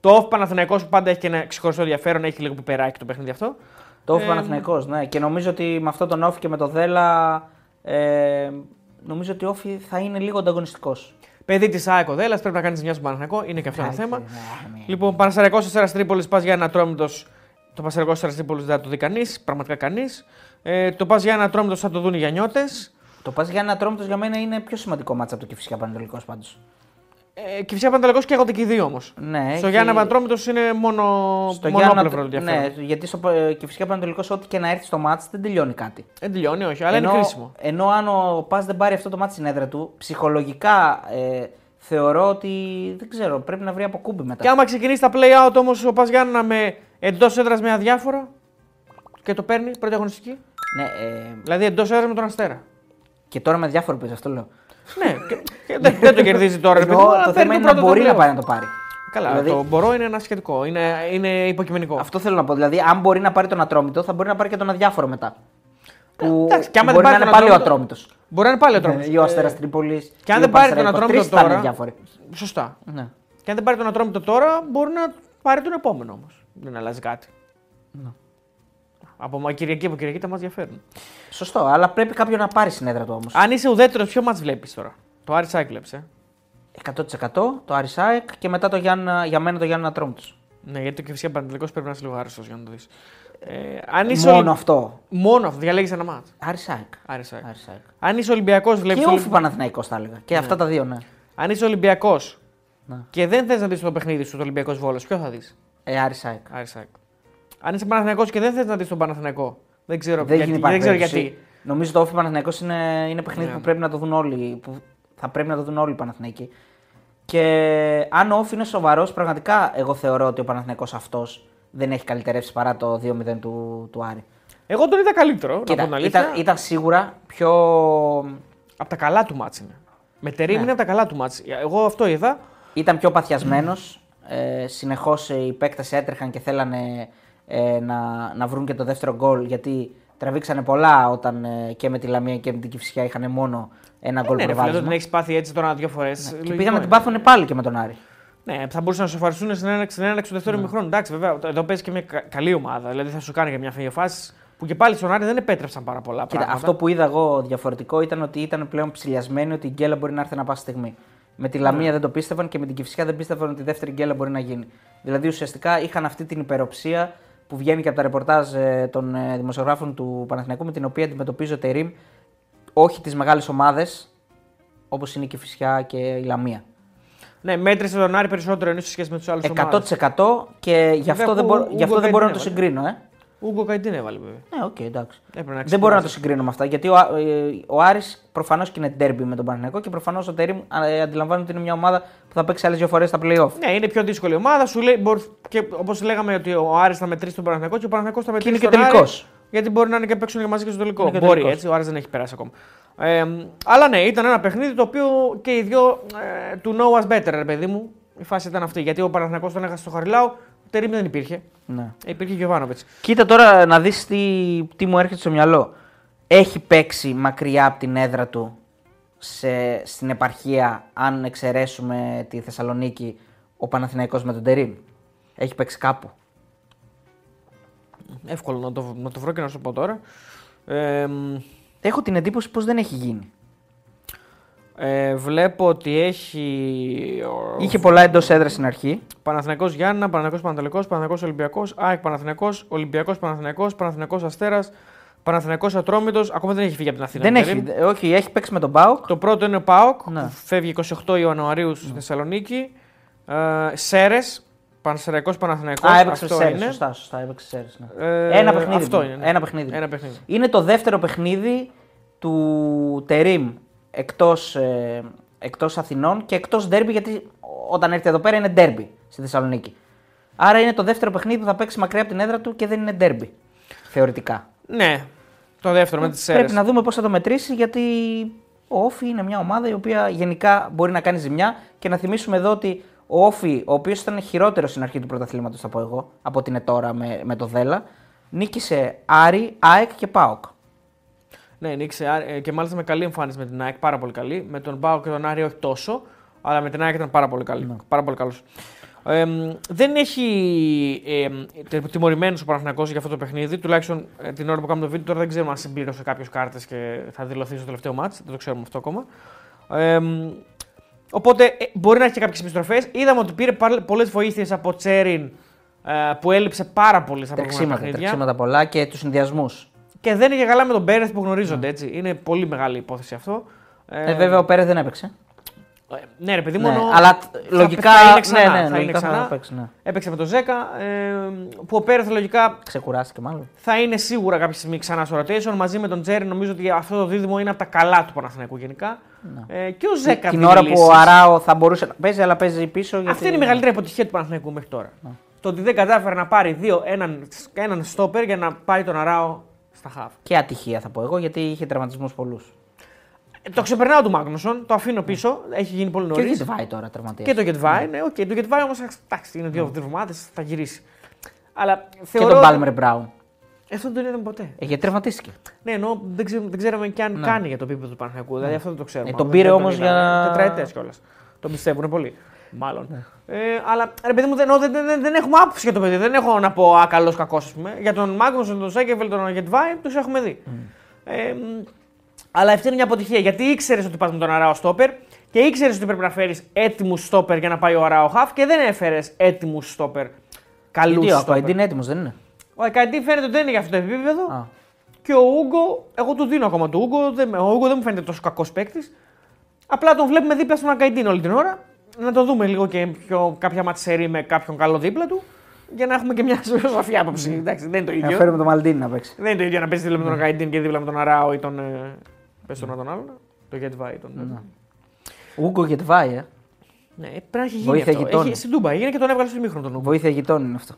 Το Off Παναθηναϊκός που πάντα έχει και ένα ξεχωριστό ενδιαφέρον, έχει λίγο πιπεράκι το παιχνίδι αυτό. Το όφη Ε, Παναθηναϊκός, ναι. Και νομίζω ότι με αυτό τον όφη και με το Δέλα. Ε, νομίζω ότι ο όφη θα είναι λίγο ανταγωνιστικός. Παιδί της ΑΕΚ ο Δέλλα, πρέπει να κάνεις μια στον Παναθηναϊκό, είναι και αυτό ένα θέμα. Ναι, Λοιπόν, Πανασαριακό 4 Τρίπολης, πας για ένα τρόμητος. Το Πανασαριακό 4 Τρίπολης δεν θα το δει κανείς, πραγματικά κανείς. Ε, το πας για ένα τρόμητος θα το δουν οι Γιανιώτε. Το πας για ένα τρόμητος για μένα είναι πιο σημαντικό μάτσα από το Κυφσικά Πανετολικός πάντως. Ε, και φυσικά Πανταλικό και έχονται και οι δύο όμως. Ναι, Στο έχει- Γιάννα Πατρόμητο είναι μόνο στο μονόπλευρο Γιάννα, ενδιαφέρον. ναι, γιατί στο ε, Κυφσικά Πανετολικό, ό,τι και να έρθει στο μάτς δεν τελειώνει κάτι. Δεν τελειώνει, όχι, αλλά ενώ, είναι κρίσιμο. Ενώ αν ο Πας δεν πάρει αυτό το μάτι στην έδρα του, ψυχολογικά ε, θεωρώ ότι δεν ξέρω, πρέπει να βρει από κούμπι μετά. Και άμα ξεκινήσει τα play out όμως ο Πας Γιάννα με εντός έδρας με αδιάφορο και το παίρνει πρώτη αγωνιστική. Ναι, ε, Δηλαδή εντός έδρας με τον Αστέρα. και τώρα με διάφορο παίζει, αυτό λέω. Ναι, και, και δεν, δεν το κερδίζει τώρα. ρε Ενώ παιδί μου, αλλά το παίρνει θέμα είναι το να πρώτο μπορεί το να play-off. πάει να το πάρει. Καλά, Δηλαδή- το μπορώ είναι ένα σχετικό. Είναι, είναι υποκειμενικό. Αυτό θέλω να πω. Δηλαδή, αν μπορεί να πάρει τον Ατρόμητο, θα μπορεί να πάρει και τον αδιάφορο μετά. Που εντάξει, και άμα μπορεί δεν να πάρει είναι τον πάλι ο Ατρόμητο- Ατρόμητος. Μπορεί να είναι πάλι ο Ατρόμητος. Ή ο Αστέρας Τρίπολης. Και αν δεν πάρει τον Ατρόμητο τώρα. διάφοροι. Σωστά. Ναι. Και αν δεν πάρει τον Ατρόμητο τώρα, μπορεί να πάρει τον επόμενο όμως. Δεν αλλάζει κάτι. Ναι. Από μα- Κυριακή από Κυριακή τα ματς διαφέρουν. Σωστό, αλλά πρέπει κάποιον να πάρει στην έδρα του όμως. Αν είσαι ουδέτερος, ποιο ματς βλέπεις τώρα; Το Άρης-ΑΕΚ βλέπεις, ε; 100% το Άρης-ΑΕΚ και μετά το Γιάννα, για μένα το Γιάννα Ατρόμητο. Ναι, γιατί το Κηφισιά Παναιτωλικό πρέπει να είσαι λίγο άρρωστος για να το δεις. Ε, αν είσαι Μόνο Ολυ- αυτό. Μόνο αυτό, διαλέγεις ένα ματς. Άρης-ΑΕΚ. Άρης-ΑΕΚ. Άρης-ΑΕΚ. Αν είσαι Ολυμπιακός, βλέπεις. Και ΟΦΗ Παναθηναϊκός θα έλεγα. Και αυτά τα δύο, ναι. Αν είσαι Ολυμπιακός Ναι. και δεν θες να δει το παιχνίδι σου, το Ολυμπιακός Βόλος, ποιο θα δεις; Ε, Αρισάεκ. Άρης Σάικ. Αν είσαι Παναθηναϊκός και δεν θες να δεις τον Παναθηναϊκό, δεν ξέρω, Δεν γιατί, γίνει δεν ξέρω παραπέραση. γιατί. Νομίζω το όφη Παναθηναϊκός είναι, είναι παιχνίδι Ναι. που πρέπει να το δουν όλοι. Που θα πρέπει να το δουν όλοι οι Παναθηναϊκοί. Και αν ο όφη είναι σοβαρός, πραγματικά εγώ θεωρώ ότι ο Παναθηναϊκός αυτός δεν έχει καλυτερεύσει παρά το 2-0 του, του Άρη. Εγώ τον είδα καλύτερο, να πω Κοίτα, την αλήθεια. ήταν, ήταν σίγουρα πιο. Από τα καλά του μάτς είναι. Με τερίμ Ναι. είναι από τα καλά του μάτς. Εγώ αυτό είδα. ήταν πιο παθιασμένος. Ε, Συνεχώς οι παίκτες έτρεχαν και θέλανε ε, να, να βρουν και το δεύτερο γκολ γιατί τραβήξανε πολλά όταν ε, και με τη Λαμία και με την Κυφσιά είχαν μόνο ένα γκολ ναι, ρε φίλε, προβάδισμα. όταν έχεις πάθει έτσι τώρα δύο φορές. Και πήγαν να την πάθουν πάλι και με τον Άρη. Ναι, θα μπορούσαν να σοφαριστούν στην έναρξη, στην έναρξη του δεύτερου ημιχρόνου. Εντάξει, βέβαια, εδώ παίζει και μια κα- καλή ομάδα. Δηλαδή θα σου κάνει και μια φάση που και πάλι στον Άρη δεν επέτρεψαν πάρα πολλά Κοίτα, πράγματα. αυτό που είδα εγώ διαφορετικό ήταν ότι ήταν πλέον ψηλιασμένοι ότι η γκέλα μπορεί να έρθει να πάσα στιγμή. Με τη Ναι. Λαμία δεν το πίστευαν και με την Κυφσιά δεν πίστευαν ότι η δεύτερη γκέλα μπορεί να γίνει. Δηλαδή ουσιαστικά είχαν αυτή την υπεροψία που βγαίνει και από τα ρεπορτάζ ε, των ε, δημοσιογράφων του Παναθηναϊκού με την οποία αντιμετωπίζει ο Τερήμ όχι τις μεγάλες ομάδες όπως είναι η Κυφσιά και η Λαμία. Ναι, μέτρησε τον Άρη περισσότερο ενώ σε σχέση με τους άλλους 100% και γι' αυτό, Βέβαια, δεν, ο- μπορώ, ο γι' αυτό Ούγκο δεν μπορώ να Καϊντίν το συγκρίνω. Ε. Ούγκο Καϊντίν έβαλε βέβαια. Ναι, οκ, εντάξει. Έπρεπε να Δεν μπορώ να το ξεκινήσει. συγκρίνω με αυτά γιατί ο, Α- ε, ο Άρης προφανώς και είναι ντέρμπι με τον Παναθηναϊκό και προφανώς ο Τερίμ ε, αντιλαμβάνεται ότι είναι μια ομάδα που θα παίξει άλλες δύο φορές στα playoff. Ναι, είναι πιο δύσκολη ομάδα. Σου λέει, μπορεί, και όπως λέγαμε ότι ο Άρης θα μετρήσει τον Παναθηναϊκό και ο Παναθηναϊκός θα Και μετρήσει είναι και τον Άρη, τελικός. Γιατί μπορεί να είναι και παίξουν και μαζί και στο τελικό. Είναι και μπορεί τελικός. έτσι, ο Άρης δεν έχει περάσει ακόμα. Ε, αλλά ναι, ήταν ένα παιχνίδι το οποίο και οι δυο ε, του know us better, ρε παιδί μου. Η φάση ήταν αυτή. Γιατί ο Παναθηναϊκός τον έχασε στο Χαριλάου, ο Τερήμ δεν υπήρχε. Ναι. Ε, Υπήρχε και ο Γιωβάνοβιτς. Κοίτα τώρα να δεις τι, τι μου έρχεται στο μυαλό. Έχει παίξει μακριά από την έδρα του σε, στην επαρχία, αν εξαιρέσουμε τη Θεσσαλονίκη, ο Παναθηναϊκός με τον Τερήμ. Έχει παίξει κάπου. Εύκολο να το, να το βρω και να σου πω τώρα. Ε, μ, Έχω την εντύπωση πως δεν έχει γίνει. Ε, βλέπω ότι έχει. ο- Είχε πολλά εντός έδρας στην αρχή. Παναθηναϊκός Γιάννα, Παναθηναϊκός Πανατολικός, Παναθηναϊκός Ολυμπιακός, ΑΕΚ Παναθηναϊκός, Ολυμπιακός Παναθηναϊκός, Παναθηναϊκός Αστέρας, Παναθηναϊκός Ατρόμητος, ακόμα δεν έχει φύγει από την Αθήνα. δεν ο έχει. Τερίμ. Όχι, έχει παίξει με τον Μπάουκ. Το πρώτο είναι ο ΠΑΟΚ, Ναι. που φεύγει 28 Ιανουαρίου στη Θεσσαλονίκη. Ε, Σέρες, Πανσεραϊκός Παναθηναϊκός, Α, έπαιξε αυτό σε Σέρες, είναι. Σωστά, σωστά, έπαιξε σε Σέρες, ναι. Ε, Ένα παιχνίδι. Αυτό μου. είναι. ναι. Ένα παιχνίδι. Ένα παιχνίδι. Είναι το δεύτερο παιχνίδι του Τερίμ εκτός, ε, εκτός Αθηνών και εκτός ντέρμπι, γιατί όταν έρθει εδώ πέρα είναι ντέρμπι στη Θεσσαλονίκη. Άρα είναι το δεύτερο παιχνίδι που θα παίξει μακριά από την έδρα του και δεν είναι ντέρμπι. Θεωρητικά. Ναι, το δεύτερο με τις αίρε. Πρέπει να δούμε πώς θα το μετρήσεις, γιατί ο Όφη είναι μια ομάδα η οποία γενικά μπορεί να κάνει ζημιά. Και να θυμίσουμε εδώ ότι ο Όφη, ο οποίος ήταν χειρότερος στην αρχή του πρωταθλήματος, θα πω εγώ, από την Ετώρα με, με το Δέλα, νίκησε Άρη, ΑΕΚ και ΠΑΟΚ. Ναι, νίκησε ε, και μάλιστα με καλή εμφάνιση με την ΑΕΚ, πάρα πολύ καλή. Με τον ΠΑΟΚ και τον Άρη όχι τόσο, αλλά με την ΑΕΚ ήταν πάρα πολύ καλή. Ναι. Πάρα πολύ καλός. Ε, δεν έχει ε, τιμωρημένος ο Παναθηναϊκός για αυτό το παιχνίδι. Τουλάχιστον ε, την ώρα που κάνουμε το βίντεο, τώρα δεν ξέρουμε αν συμπλήρωσε κάποιε κάρτες και θα δηλωθεί στο τελευταίο μάτς. Δεν το ξέρουμε αυτό ακόμα. Ε, οπότε ε, μπορεί να έχει και κάποιες επιστροφές. Είδαμε ότι πήρε πολλές βοήθειες από Τσέριν ε, που έλειψε πάρα πολύ στα προηγούμενα Τρεξίματα, παιχνίδια. τρεξίματα πολλά και τους συνδυασμούς. Και δεν είναι και καλά με τον Πέρεθ που γνωρίζονται έτσι. Είναι πολύ μεγάλη υπόθεση αυτό. Ε, βέβαια ο Πέρε δεν έπαιξε. ε, ναι, ρε παιδί Ναι, μόνο. αλλά θα- λογικά. θα είναι ξανά, ναι, ναι, θα είναι λογικά ξανά. θα παίξει. Ναι. Έπαιξε με τον Ζέκα. Ε, που ο Πέρεθ λογικά Ξεκουράστηκε μάλλον. θα είναι σίγουρα κάποια στιγμή ξανά στο rotation. Μαζί με τον Τζέρι νομίζω ότι αυτό το δίδυμο είναι από τα καλά του Παναθηναϊκού γενικά. Ε, και ο Ζέκα Την δίνει ώρα που λύσεις. ο Αράο θα μπορούσε να παίζει, αλλά παίζει πίσω. Γιατί... Αυτή είναι η μεγαλύτερη αποτυχία του Παναθηναϊκού μέχρι τώρα. Το ότι δεν κατάφερε να πάρει δύο, έναν, έναν στόπερ για να πάρει τον Αράο στα χαφ. Και ατυχία θα πω εγώ, γιατί είχε τραυματισμούς πολλούς. Ε, Το ξεπερνάω του Μάγνουσον, το αφήνω πίσω, έχει γίνει πολύ Και ο νωρίς. Γιτβάη τώρα τραυματίας. Και το Γεντβάι, ναι, οκ. Το Γεντβάι όμως εντάξει, είναι δύο εβδομάδες, θα γυρίσει. Αλλά Και θεωρώ. τον ότι- Πάλμερ Μπράουν. Ε, Αυτό δεν το είδαμε ποτέ. Ε, γιατί τραυματίστηκε. Ναι, ενώ δεν, ξέ, δεν ξέραμε και αν Ναι. κάνει για το επίπεδο του Παναθηναϊκού. Δηλαδή αυτό δεν το ξέρουμε. Ε, τον Δεν πήρε τον όμως είδαμε. για- Τετραετές κιόλας. Τον πιστεύουν πολύ. Μάλλον. Ναι. Ε, αλλά ρε παιδί μου, δεν, δεν, δεν, δεν έχουμε άποψη για το παιδί. Δεν έχω να πω α, καλός κακός, ας πούμε. Για τον Μάγκνουσον, τον Σέκεβελ, τον Γετβάη, τους έχουμε δει. Ε, μ, αλλά αυτή είναι μια αποτυχία γιατί ήξερες ότι πας με τον Αράο Στόπερ και ήξερες ότι πρέπει να φέρεις έτοιμους Στόπερ για να πάει ο Αράο Χαφ και δεν έφερες έτοιμους Στόπερ. Καλούς Γιατί ο Στόπερ. Ακοαϊντή είναι έτοιμος, δεν είναι; Ο Ακαϊντή φαίνεται ότι δεν είναι για αυτό το επίπεδο. Α. Και ο Ούγκο, εγώ του δίνω ακόμα του Ούγκο. Δεν, ο Ούγκο δεν μου φαίνεται τόσο κακός παίκτης. Απλά τον βλέπουμε δίπλα στον Ακαϊντίν όλη την ώρα. Να το δούμε λίγο και πιο, κάποια ματσέρι με κάποιον καλό δίπλα του. Για να έχουμε και μια σαφή άποψη. Εντάξει, δεν είναι το Να ίδιο. φέρουμε τον Μαλντίνη να παίξει. Δεν είναι το ίδιο να παίζει δίπλα με τον Ακαϊντίν και δίπλα με τον Αράο ή τον. Ε, πες τον τον άλλον. Το Γετβάη. Τον... Ούγκο Γετβάη, ε. Ναι, πρέπει να έχει γίνει Βοήθεια αυτό. γειτόνι. Έχει, στην Τούμπα έγινε και τον έβγαλε στο ημίχρονο τον Ούγκο. Βοήθεια γειτόνι είναι αυτό.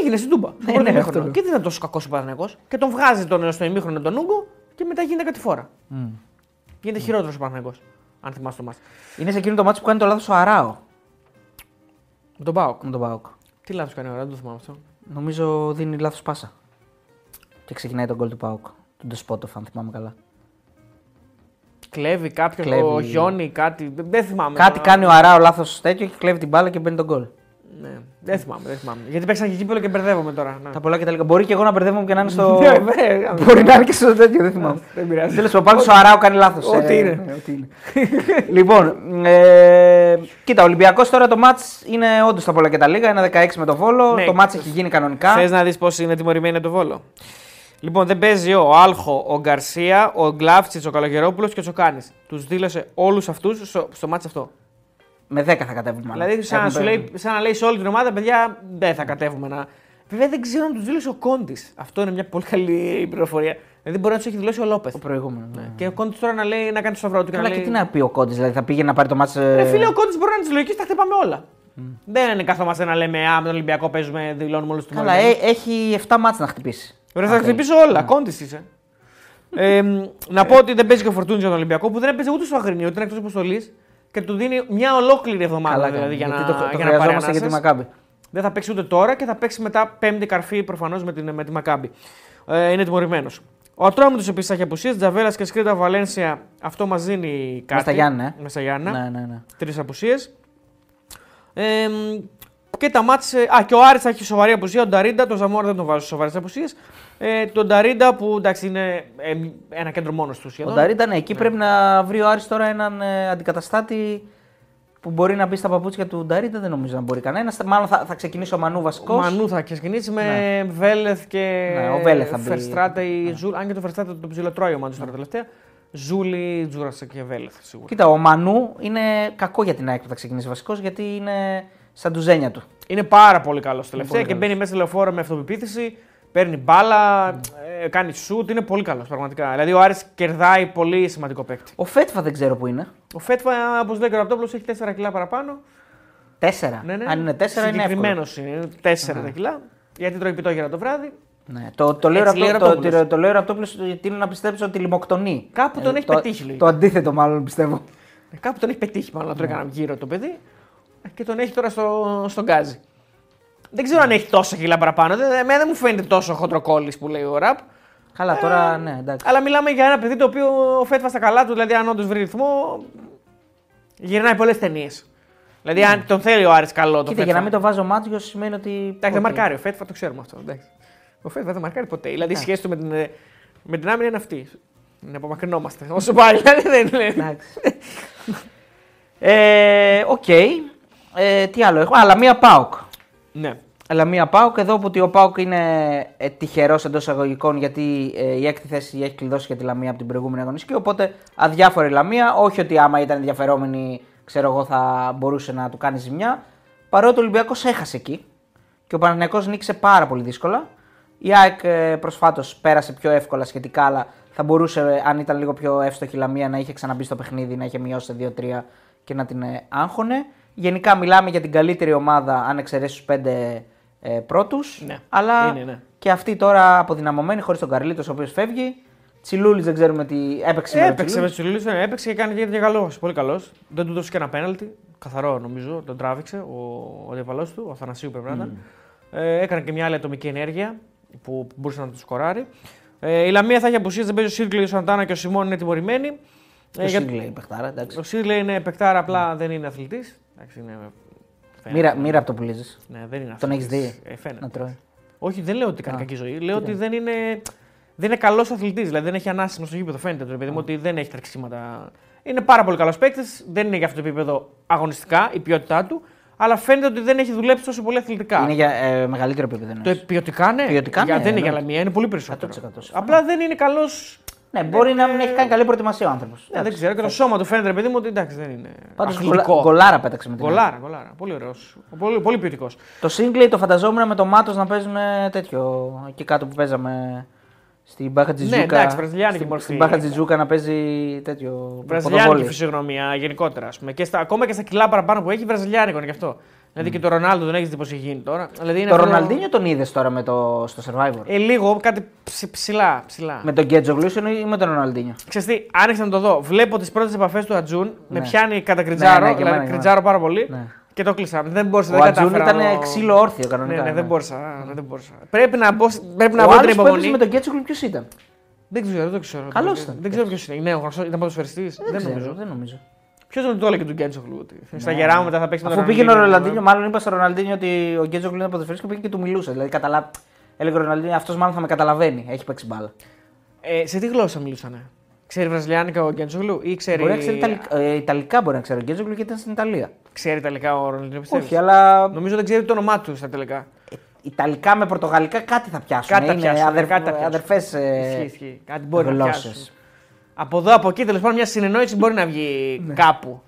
Έγινε στην Τούμπα. στο Ναι, πρώτο ναι, ημίχρονο. αυτό λέω. Και δεν ήταν τόσο κακός ο Παναθηναϊκός. Και τον βγάζει τον, στο ημίχρονο τον Ούγκο και μετά γίνεται κάτι φορά. Μμ. Γίνεται χειρότερος ο Παναθηναϊκός. Αν θυμάσαι το μάτι. Είναι σε εκείνο το μάτσο που κάνει το λάθος ο Αράο Με τον Πάοκ. με τον Πάοκ. Τι λάθος κάνει ο Αράο, δεν το θυμάμαι αυτό. Νομίζω δίνει λάθος πάσα. Και ξεκινάει τον γκολ του Πάοκ. Του Ντεσπότοφ, αν θυμάμαι καλά. Κλέβει κάποιο, Κλέβει. ο Γιόνι, κάτι. Δεν, δεν θυμάμαι. Κάτι τώρα. κάνει ο Αράο λάθος τέτοιο και κλέβει την μπάλα και μπαίνει τον γκολ. Ναι, δεν θυμάμαι, δεν θυμάμαι. Γιατί παίξαν και κύπελο και μπερδεύομαι τώρα. Ναι. Τα πολλά και τα λίγα. Μπορεί και εγώ να μπερδεύομαι και να είναι στο. Ναι, ναι, Μπορεί να είναι και στο τέτοιο, δεν θυμάμαι. Δεν πειράζει. Τέλος πάντων, πάντως ο Αράο κάνει λάθος. Ό,τι είναι. λοιπόν, ε, κοίτα, ο Ολυμπιακός τώρα το μάτς είναι όντως τα πολλά και τα λίγα. Ένα 16 με το βόλο. Ναι. Το μάτς έχει γίνει κανονικά. Θες να δεις πώς είναι τιμωρημένοι το βόλο. Λοιπόν, δεν παίζει ο Άλχο, ο Γκαρσία, ο Γκλάφτσιτς, ο Καλογερόπουλος και ο Τσοκάνης. Τους δήλωσε όλους αυτούς στο, στο μάτσο αυτό. Με 10 θα κατέβουμε. μάλλον. Δηλαδή, σαν να, Έχουν σου πέ- λέει, σαν να λέει σε όλη την ομάδα, παιδιά, δεν θα κατέβουμε να. Βέβαια, δεν ξέρω αν τους δήλωσε ο Κόντι. Αυτό είναι μια πολύ καλή πληροφορία. Δηλαδή, μπορεί να τους έχει δηλώσει ο Λόπεθ. Το προηγούμενος. ναι. Και ο Κόντι τώρα να λέει να κάνει το σταυρό του και Καλά, να και λέει. τι να πει ο Κόντι, δηλαδή θα πήγε να πάρει το μάτς... ε, Ρε φίλε, ο Κόντι μπορεί να είναι της λογικής, τα χτυπάμε όλα. Δεν είναι καθόμαστε να λέμε Α, με τον Ολυμπιακό παίζουμε, δηλώνουμε όλους τους Καλά, ε, έχει 7 μάτς να χτυπήσει. Ρε, θα Αν θέλει. χτυπήσω όλα. Κόντι είσαι. ε, μ, να πω ότι δεν παίζει και ο Φορτούνης για τον Ολυμπιακό που δεν έπαιζε ούτε στο Αγρινίο, ούτε είναι εκτός αποστολής και του δίνει μια ολόκληρη εβδομάδα Καλά, δηλαδή, για, γιατί να, το, το για να πάρει χρειαζόμαστε για τη ανάσες. Μακάμπη. Δεν θα παίξει ούτε τώρα και θα παίξει μετά πέμπτη καρφή προφανώς με, την- με τη Μακάμπη. Ε, είναι τιμωρημένος. Ο Ατρόμητος επίσης έχει απουσίες. Τζαβέλα και Σκρίτα Βαλένσια. Αυτό μας δίνει κάτι. στα Γιάννενα, ε. Μες στα Γιάννενα. Ναι, ναι, ναι. Τρεις απουσίες. Ε, μ, και τα μάτσε. Α, και ο Άρης θα έχει σοβαρή απουσία. Ο Νταρίντα, τον Ζαμόρα δεν τον βάζω σοβαρές απουσίες. Ε, τον Νταρίντα που εντάξει είναι ε, ένα κέντρο μόνος του Ο σχεδόν. Νταρίντα, ναι, εκεί πρέπει να βρει ο Άρης τώρα έναν ε, αντικαταστάτη που μπορεί να μπει στα παπούτσια του Νταρίντα. Δεν νομίζω να μπορεί κανένας. Μάλλον θα, θα ξεκινήσει ο Μανού βασικός. Ο Μανού θα ξεκινήσει με Βέλεθ και Ναι, ο Βέλεθ θα μπει. Φερστράτε ή Ζούλ. Αν και το Φερστράτε τον ψιλοτρώει ο Μανούς τώρα τελευταία. Ζούλη, Τζούρασα και Βέλεθ σίγουρα. Κοίτα, ο Μανού είναι κακό για την ΑΕΚ που θα ξεκινήσει βασικός γιατί είναι σαν του ζένια του. Είναι πάρα πολύ καλός τελευταία πολύ και καλός. μπαίνει μέσα στη λεωφόρο με αυτοπεποίθηση. παίρνει μπάλα, ε, κάνει σουτ, είναι πολύ καλός πραγματικά. Δηλαδή ο Άρης κερδάει πολύ σημαντικό παίκτη. Ο Φέτφα δεν ξέρω που είναι. Ο Φέτφα, όπως λέει ο Ραπτόπουλο, έχει 4 κιλά παραπάνω. Τέσσερα. Ναι, ναι. Αν είναι τέσσερα είναι εύκολο. Συγκεκριμένος είναι. 4 τα κιλά. Γιατί τρώει πιτόγερα το βράδυ. Ναι. Το, το, λέω Έτσι λέει ο Ραπτό- το, Ραπτόπουλος. το, το λέω Ραπτόπουλος γιατί είναι να πιστέψω ότι λιμοκτονεί. Κάπου τον έχει το, πετύχει λίγο. Το αντίθετο μάλλον πιστεύω. Ε, Κάπου τον έχει πετύχει μάλλον να Ναι. το έκανα γύρω το παιδί ε, και τον έχει τώρα στο, στον γκάζι. Δεν ξέρω αν έχει τόσα κιλά παραπάνω. Δεν, εμένα δεν μου φαίνεται τόσο χοντροκόλλης που λέει ο ραπ. Καλά, τώρα ναι, εντάξει. Αλλά μιλάμε για ένα παιδί το οποίο φέτβα στα καλά του, δηλαδή αν όντως βρει ρυθμό, γυρνάει πολλές ταινίες. Δηλαδή αν τον θέλει ο Άρης καλό το Ναι. Κοίτα, για Φέτφα. να μην το βάζω μάτζιο σημαίνει ότι. Εντάξει, δεν ότι- μαρκάρει ο Φέτφα, το ξέρουμε αυτό. εντάξει. Ο Φέτφα δεν μαρκάρει ποτέ. Δηλαδή η σχέση του με την, ε, με την άμυνα είναι αυτή. Να απομακρυνόμαστε. Όσο πάει, δηλαδή δεν είναι. Εντάξει. ε, Οκ. Ε, τι άλλο έχω. Λαμία ΠΑΟΚ. Ναι. Λαμία ΠΑΟΚ εδώ που ότι ο ΠΑΟΚ είναι ε, τυχερός εντός εισαγωγικών γιατί ε, η έκτη θέση έχει κλειδώσει για τη Λαμία από την προηγούμενη αγωνιστική. Οπότε αδιάφορη Λαμία. Όχι ότι άμα ήταν ενδιαφερόμενη, ξέρω εγώ, θα μπορούσε να του κάνει ζημιά. Παρότι ο Ολυμπιακός έχασε εκεί και ο Παναθηναϊκός νίκησε πάρα πολύ δύσκολα. Η ΑΕΚ προσφάτως πέρασε πιο εύκολα σχετικά, αλλά θα μπορούσε, ε, αν ήταν λίγο πιο εύστοχη η Λαμία, να είχε ξαναμπεί στο παιχνίδι, να είχε μειώσει σε 2-3 και να την ε, άγχωνε. Γενικά μιλάμε για την καλύτερη ομάδα, αν εξαιρέσεις τους πέντε ε, πρώτους. Ναι, Αλλά είναι, ναι. και αυτή τώρα αποδυναμωμένη χωρίς τον Καρλίτος, ο οποίος φεύγει. Τσιλούλης δεν ξέρουμε τι έπαιξε. με τον Έπαιξε με Τσιλούλη. του Λουλού, έπαιξε και κάνει και καλό. Πολύ καλός. Δεν του δώσε και ένα πέναλτι. Καθαρό νομίζω, τον τράβηξε ο, ο αντίπαλό του, ο Αθανασίου πρέπει να ήταν. Ε, έκανε και μια άλλη ατομική ενέργεια που μπορούσε να του σκοράρει. Ε, η Λαμία θα έχει απουσίες, δεν παίζει ο Σίρκλι, ο Σαντάνα και ο Σιμών είναι τιμωρημένοι. Το Ε, για- Σίγκλε, η παιχτάρα, εντάξει. Ο Σίρκλι είναι παικτάρα, απλά δεν είναι αθλητής. Είναι... φαίνεται. Μοίρα, μοίρα από το πουλίζεις. Ναι, δεν είναι Τον έχεις αθλητής. δει. Ε, φαίνεται. Να τρώει; Όχι, δεν λέω ότι κάνει Α, κακή ζωή. Λέω τι ότι λέει; δεν είναι, δεν είναι καλός αθλητής. Δηλαδή δεν έχει ανάσημο στο γήπεδο. Φαίνεται το παιδί μου ότι δεν έχει τρεξίματα. Είναι πάρα πολύ καλός παίκτης. Δεν είναι για αυτό το επίπεδο αγωνιστικά η ποιότητά του. Αλλά φαίνεται ότι δεν έχει δουλέψει τόσο πολύ αθλητικά. Είναι για ε, μεγαλύτερο επίπεδο. Το εννοείς. ποιοτικά ναι. Ποιοτικά, Για- ναι, δεν είναι για εννοείται. Λαμία, είναι πολύ περισσότερο. 100% συμφωνώ. Απλά δεν είναι καλός. Ναι, μπορεί να μην έχει κάνει καλή προετοιμασία ο άνθρωπος. Ναι, δεν ξέρω. Και το σώμα του φαίνεται, ρε παιδί μου, ότι εντάξει δεν είναι. Πάντως αθλητικό. γκολάρα πέταξε με την άλλη. Γκολάρα, γκολάρα. Πολύ ωραίος. Πολύ, πολύ ποιοτικός. Το Σίγκλεϊ το φανταζόμουν με το Μάτος να παίζουν τέτοιο. Εκεί κάτω που παίζαμε. Στην Μπάχα Τζιτζούκα. Ναι, εντάξει, βραζιλιάνικη στην, μορφή. στην Μπάχα Τζιτζούκα να παίζει τέτοιο. Βραζιλιάνικη ποδοβόλι. φυσιογνωμία γενικότερα. Ας πούμε. Και στα, ακόμα και στα κιλά παραπάνω που έχει, βραζιλιάνικο είναι γι' αυτό. Δηλαδή και το Ρονάλντο τον έχεις δει πώς έχει γίνει τώρα. Δηλαδή είναι Το αυτό- Ροναλντίνιο τον είδες τώρα με το, στο Survivor; Ε, λίγο κάτι ψ- ψηλά. ψηλά. Με τον Γκέτζογλου ή με τον Ροναλντίνιο; Ξέρεις τι, άνοιξα να το δω. Βλέπω τις πρώτες επαφές του Ατζούν. Με Ναι. πιάνει κατά κριτζάρο. Ναι, ναι, και δηλαδή εμένα, και κριτζάρω πάρα πολύ. Ναι. Και το κλείσα. Δεν μπορούσα, Ο δεν Ατζούν κατάφερα. ήταν να- ξύλο όρθιο κανονικά. Ναι, ναι, ναι. δεν μπορούσα. α, δεν μπορούσα. Πρέπει να, μπω, πρέπει να Ο βρω την άλλος που έπαιζε υπομονή. με τον Γκέτζογλου ποιος ήταν; Δεν ξέρω, δεν ξέρω. Καλός Δεν- ήταν. Δεν ξέρω ποιος είναι. Ναι, ο γνωστός ήταν ποδοσφαιριστής. Δεν, Δεν, ξέρω, νομίζω. δεν νομίζω. Ποιος δεν το έλεγε του Γκέντσογλου. Ότι στα γερά μετά θα παίξει με Αφού τον πήγαινε ο Ροναλντίνιο. Ροναλντίνιο, μάλλον είπα στο Ροναλντίνιο ότι ο Γκέτζογλου είναι ποδοσφαιριστή και πήγε και του μιλούσε. Δηλαδή καταλα... έλεγε ο Ροναλντίνιο αυτός μάλλον θα με καταλαβαίνει. Έχει παίξει μπάλα. Ε, σε τι γλώσσα μιλούσανε; Ξέρει βραζιλιάνικα ο Γκέντσογλου ή ξέρει. Μπορεί να ξέρει Ιταλικά, ε, Ιταλικά μπορεί να ξέρει ο Γκέτζογλου γιατί ήταν στην Ιταλία. Ξέρει Ιταλικά ο Ροναλντίνιο, πιστεύεις; Όχι, αλλά Νομίζω δεν ξέρει το όνομά του στα τελικά. Ιταλικά με Πορτογαλικά κάτι θα πιάσουν. Κάτι θα είναι πιάσουν, αδερ... κάτι θα πιάσουν. αδερφές. Ισχύει, ισχύει. Κάτι μπορεί να γλώσσες. πιάσουν. Από εδώ, από εκεί, τέλος πάντων, μια συνεννόηση μπορεί να βγει κάπου.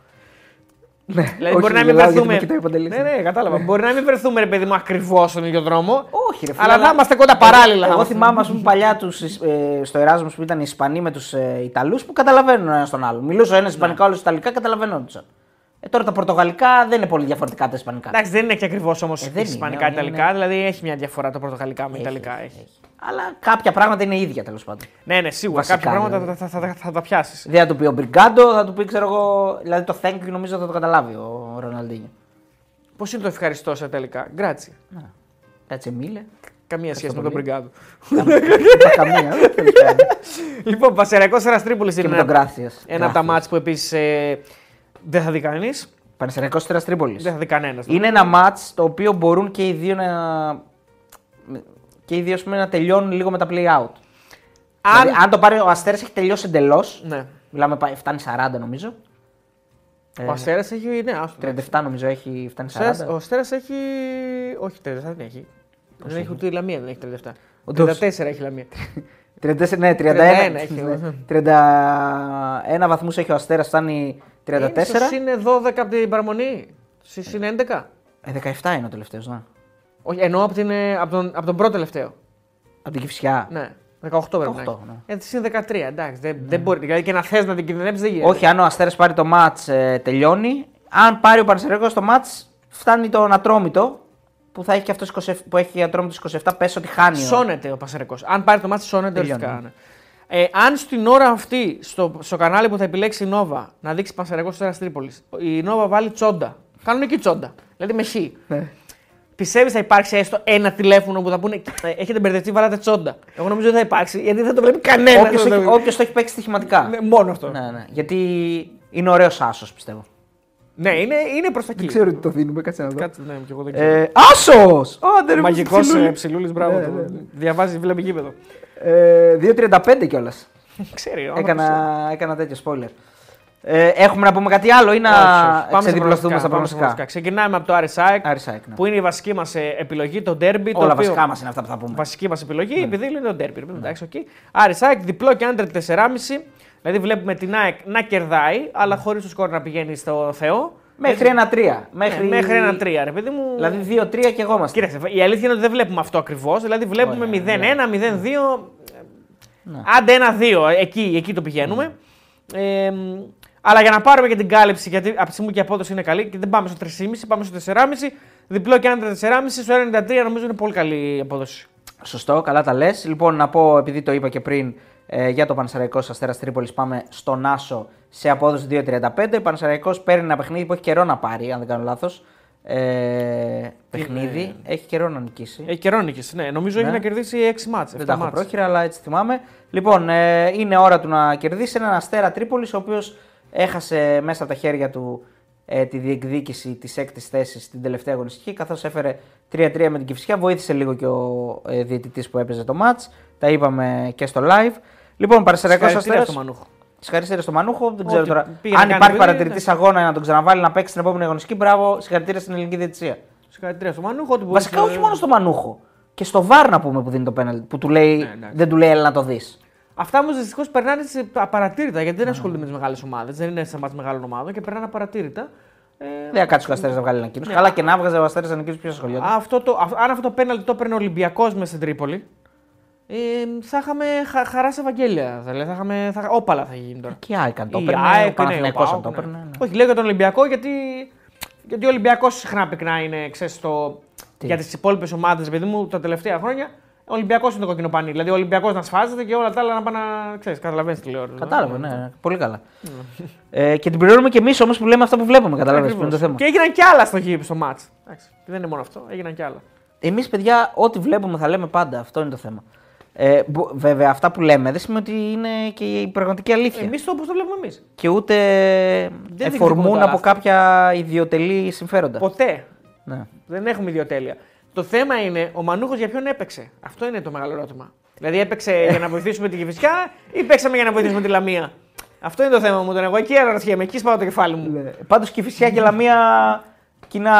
Ναι, Δηλαδή, όχι, μπορεί να μην γελάω γιατί βρεθούμε. με κοιτάει ο Παντελής. Ναι, ναι, κατάλαβα. μπορεί να μην βρεθούμε, ρε παιδί μου, ακριβώς στον ίδιο δρόμο. Όχι, ρε φίλε. Αλλά θα είμαστε κοντά παράλληλα. Εγώ θυμάμαι, ας πούμε, παλιά τους, ε, στο Εράσμο που ήταν οι Ισπανοί με τους ε, Ιταλούς που καταλαβαίνουν ένας τον άλλο. Μιλούσε ο ένα Ισπανικά, ο άλλο Ιταλικά, καταλαβαίνονταν. Ε, τώρα τα Πορτογαλικά δεν είναι πολύ διαφορετικά τα Ισπανικά. Εντάξει, δεν είναι και ακριβώς όμως Ε, δεν είναι, Ισπανικά είναι- Ιταλικά. Δηλαδή έχει μια διαφορά το Πορτογαλικά με Ιταλικά. Έχει. Αλλά κάποια πράγματα είναι ίδια τέλος πάντων. Ναι, ναι, σίγουρα. Βασικά, Κάποια πράγματα δηλαδή. θα, θα, θα, θα τα πιάσεις. Δεν θα του πει ο Μπριγκάντο, θα του πει, ξέρω εγώ. Δηλαδή το thank you νομίζω θα το καταλάβει ο Ροναλντίνιο. Πώς είναι το ευχαριστώ σε τελικά; Γκράτσι. Κάτσε μίλε. Καμία σχέση με τον πολύ. Μπριγκάδο. Τα καμία. τέλος πάντων. λοιπόν, Πασεραϊκός Ερα Τρίπολη Και είναι με τον ένα, Γκράθια. ένα από τα μάτς που επίσης ε, δεν θα δει κανείς. Πανεσαιριακό Τέρα Τρίπολης. Δεν θα δει κανένας. Είναι ένα μάτς το οποίο μπορούν και οι δύο να. Και οι δύο ας πούμε, να τελειώνουν λίγο με τα play out. Αν. Δηλαδή, αν το πάρει ο Αστέρας έχει τελειώσει εντελώς. Ναι. Μιλάμε, πά- φτάνει 40 νομίζω. Ο Αστέρας έχει. Ναι, άστο. 37 νομίζω έχει φτάνει 40. Αστέρας- Ο Αστέρας έχει. Όχι, 37 δεν έχει. Δεν έχει ούτε η Λαμία, δεν έχει 37. Όντως. 34 έχει η Λαμία. 34, ναι, 31, 31 έχει, ναι. ναι. 31 βαθμούς έχει ο Αστέρας, φτάνει 34. Είναι 12 από την παραμονή. Συν 11. Ε, 17 είναι ο τελευταίος, ναι. Όχι, εννοώ από, την, ε, από, τον, από τον πρώτο τελευταίο. Από την Κυφσιά. Ναι. 18 πρέπει 18, να έχει. ναι. Ε, της είναι 13, εντάξει. Δεν, δεν μπορεί. Δηλαδή και να θες να την κινδυνεύσει δεν γίνεται. Όχι, αν ο Αστέρας πάρει το ματ, τελειώνει. Αν πάρει ο Πανσεραϊκός το ματ, φτάνει τον Ατρόμητο που θα έχει και αυτός 27, που έχει Ατρόμητο 27. Πες ότι χάνει. ο- Σώνεται ο Πασαρικό. Αν πάρει το μάτι, σώνεται Τελειώνει. οριστικά. ναι. Ε, αν στην ώρα αυτή, στο, στο κανάλι που θα επιλέξει η Νόβα, να δείξει Πασαρικό στο Τρίπολης, η Νόβα βάλει τσόντα. Κάνουν εκεί τσόντα. Δηλαδή με χ. Ναι. Πιστεύεις θα υπάρξει έστω ένα τηλέφωνο που θα πούνε «Ε, Έχετε μπερδευτεί, βάλατε τσόντα. Εγώ νομίζω ότι θα υπάρξει γιατί δεν το βλέπει κανένας. Όποιος έχει- Όποιος το έχει παίξει στοιχηματικά. Ναι, μόνο αυτό. Ναι, Ναι, ναι. Γιατί είναι ωραίος άσος, πιστεύω. είναι, είναι προς τα εκεί. τι το δίνουμε, κάτσε να Κάτσε, ναι, και εγώ δεν ξέρω. Ε, άσο! Άντε, ρε, Μαγικός ψιλούλη. ψηλούλης, μπράβο. Ναι, του. ναι, ναι. Διαβάζει, βλέπει γήπεδο. Ε, 2.35 κιόλας. Ξέρει, ο Έκανα, έκανα τέτοιο spoiler. Ε, έχουμε να πούμε κάτι άλλο ή να ξεδιπλωθούμε στα προγνωστικά. Ξεκινάμε από το RSI, Άρη Σάικ, ναι. που είναι η βασική μας επιλογή, το derby. το Όλα οποίο- βασικά μας είναι αυτά που θα πούμε. Βασική μας επιλογή, επειδή είναι το derby. Ναι. Εντάξει, okay. RSI, διπλό και άντρε 4,5. Δηλαδή βλέπουμε την ΑΕΚ να κερδάει, αλλά χωρίς το σκορ να πηγαίνει στο Θεό. Μέχρι ένα 3. Μέχρι, Μέχρι, μέχρι ένα 3, ρε παιδί μου. Δηλαδή 2-3 και εγώ είμαστε. Κοίταξε, η αλήθεια είναι ότι δεν βλέπουμε αυτό ακριβώς. Δηλαδή βλέπουμε Όχι, 0-1, 0-2. Ναι. Άντε 1-2, εκεί, εκεί το πηγαίνουμε. Ε, αλλά για να πάρουμε και την κάλυψη, γιατί από τη στιγμή και η απόδοση είναι καλή και δεν πάμε στο 3,5, πάμε στο 4,5. Διπλό και άντρα 4,5, στο 1,93 νομίζω είναι πολύ καλή η απόδοση. Σωστό, καλά τα λες. Λοιπόν, να πω, επειδή το είπα και πριν, ε, για το Πανσεραϊκό Αστέρας Τρίπολης πάμε στον Άσο σε απόδοση 2.35. Ο Πανσεραϊκό παίρνει ένα παιχνίδι που έχει καιρό να πάρει, αν δεν κάνω λάθος. Ε, παιχνίδι, έχει καιρό να νικήσει. Έχει καιρό νίκης, ναι. Νομίζω Ναι. έχει να κερδίσει 6 μάτς. Δεν τα έχω πρόχειρα, αλλά έτσι θυμάμαι. Λοιπόν, ε, είναι ώρα του να κερδίσει έναν Αστέρα Τρίπολης, ο οποίος έχασε μέσα από τα χέρια του ε, τη διεκδίκηση της έκτης θέσης στην τελευταία αγωνιστική, καθώς έφερε 3-3 με την Κυφσιά. Βοήθησε λίγο και ο ε, διαιτητής που έπαιζε το match. Τα είπαμε και στο live. Λοιπόν, Παρασυριακό Συγχαρητήρια Αστέρας. στο Μανούχο. Συγχαρητήρια στο Μανούχο. Δεν ξέρω Ότι τώρα. πήγε να Αν κάνει υπάρχει παιδί, παρατηρητής εντάξει. αγώνα να τον ξαναβάλει να παίξει την επόμενη αγωνιστική, μπράβο. Συγχαρητήρια στην ελληνική διαιτησία. Συγχαρητήρια στο Μανούχο. Ότι Βασικά, μπορούσε- όχι μόνο στο Μανούχο. Και στο βάρ να πούμε που δίνει το πέναλτι. Που του λέει, Ναι, εντάξει. δεν του λέει, έλα να το δεις. Αυτά όμως δυστυχώς περνάνε σε απαρατήρητα γιατί Ναι. δεν ασχολούνται με τις μεγάλες ομάδες. Δεν είναι σε μάτς μεγάλων ομάδων και περνάνε απαρατήρητα. Ε, Δεν θα κάτσει ο Αστέρα να βγάλει ανακοίνωση. Καλά και να βγάζει ο Αστέρα ανακοίνωση ποιος ασχολιόταν. αυτό το, α- αν αυτό το πέναλτι το έπαιρνε ο Ολυμπιακός μες στην Τρίπολη, ε, θα είχαμε χα, χαρά σε Ευαγγέλια. Δηλαδή, θα είχαμε, θα, όπαλα θα γίνει τώρα. Και η ΑΕΚ αν το Η έπαιρνε. ΑΕΚ, Ο ναι, Παναθηναϊκός ο αν το ΠΑΟΚ, ναι. έπαιρνε. ναι. Όχι, λέω για τον Ολυμπιακό γιατί, γιατί ο Ολυμπιακός συχνά πυκνά είναι ξέρεις, το, Τι; για τις υπόλοιπες ομάδες, παιδί μου, τα τελευταία χρόνια. Ο Ολυμπιακός είναι το κόκκινο πανί. Δηλαδή, ο Ολυμπιακός να σφάζεται και όλα τα άλλα να πάνε να. ξέρεις, καταλαβαίνεις τι λέω. ρε. Κατάλαβα, ναι, ναι. Πολύ καλά. ε, και την πληρώνουμε και εμείς όμως που λέμε αυτά που βλέπουμε. Κατάλαβες που είναι το θέμα. Και έγιναν κι άλλα στο γήπεδο στο μάτς. Εντάξει, δεν είναι μόνο αυτό, έγιναν κι άλλα. Εμείς, παιδιά, ό,τι βλέπουμε θα λέμε πάντα. Αυτό είναι το θέμα. Ε, μπο- βέβαια, αυτά που λέμε δεν σημαίνει ότι είναι και η πραγματική αλήθεια. Εμείς το όπως το βλέπουμε εμείς. Και ούτε διεκδικούμε εφορμούν τα από λάθη. κάποια ιδιωτελή συμφέροντα. Ποτέ. Ναι. Δεν έχουμε ιδιοτέλεια. Το θέμα είναι ο Μανούχος για ποιον έπαιξε; Αυτό είναι το μεγάλο ερώτημα. Δηλαδή έπαιξε για να βοηθήσουμε την Κυφυσιά ή παίξαμε για να βοηθήσουμε τη Λαμία; Αυτό είναι το θέμα μου. Τον εγώ εκεί αναρωτιέμαι, εκεί σπάω το κεφάλι μου. Ναι. Πάντως και η Φυσιά και η Λαμία κοινά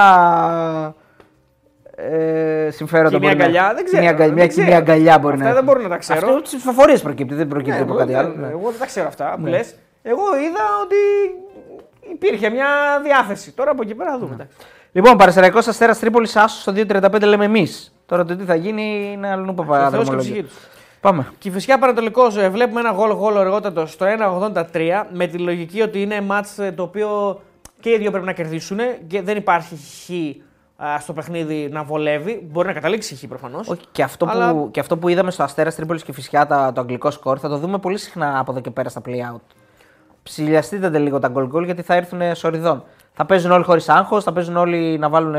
ε, συμφέροντα. Κοινή μπορεί να- αγκαλιά, δεν ξέρω, Κοινή αγκαλιά, δεν μια ξέρω. κοινή αγκαλιά μπορεί Αυτά να δεν μπορώ να τα ξέρω. Αυτό τις ψηφοφορίε προκύπτει, δεν προκύπτει Ναι, από εγώ, κάτι δεν- άλλο. ναι. εγώ δεν τα ξέρω αυτά που Ναι. λες. Εγώ είδα ότι υπήρχε μια διάθεση. Τώρα από εκεί πέρα θα δούμε. εντάξει. Λοιπόν, Παρασυριακό Αστέρα Τρίπολη Άσο στο 2.35 λέμε εμείς. Τώρα το τι θα γίνει είναι αλλού Ο Θεός παπαδρομολόγιο. και ψυχή τους. Πάμε. Και φυσικά Πανατολικός βλέπουμε ένα γόλ γόλ αργότατο στο 1.83 με τη λογική ότι είναι μάτς ε, το οποίο και οι δύο πρέπει να κερδίσουν και δεν υπάρχει χ α, στο παιχνίδι να βολεύει. Μπορεί να καταλήξει χ προφανώς. Όχι, και, αυτό Αλλά- που, και αυτό που είδαμε στο Αστέρα Τρίπολης και φυσικά τα- το αγγλικό σκορ θα το δούμε πολύ συχνά από εδώ και πέρα στα play out. Ψηλιαστείτε λίγο τα γκολ γκολ γιατί θα έρθουν σοριδών. Θα παίζουν όλοι χωρίς άγχος, θα παίζουν όλοι να βάλουν.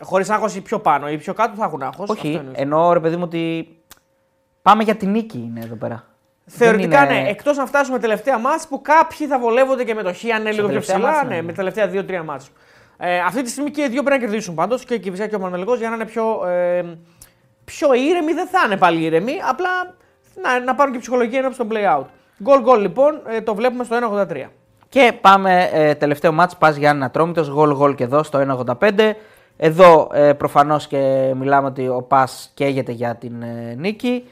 Χωρίς άγχος ή πιο πάνω ή πιο κάτω θα έχουν άγχος. Όχι, εννοώ ρε παιδί μου ότι πάμε για την νίκη είναι εδώ πέρα. Θεωρητικά Δεν είναι- ναι, εκτός να φτάσουμε τελευταία μάτς που κάποιοι θα βολεύονται και με το χ αν είναι λίγο πιο τελευταία ψηλά. μάτς, ναι, ναι. με τα τελευταία 2-3 μάτς. Ε, αυτή τη στιγμή και οι δύο πρέπει να κερδίσουν πάντως και η Κυβισιά και ο Παναλικό για να είναι πιο, ε, πιο ήρεμοι. Δεν θα είναι πάλι ήρεμοι, απλά να, να πάρουν και ψυχολογία ενώπιση στο play out. Γκολ γκολ λοιπόν, ε, το βλέπουμε στο 1,83. Και πάμε ε, τελευταίο μάτς, πας Γιάννη Ατρόμητος, γολ γολ και εδώ στο 1.85. Εδώ ε, προφανώς και μιλάμε ότι ο Πας καίγεται για την ε, νίκη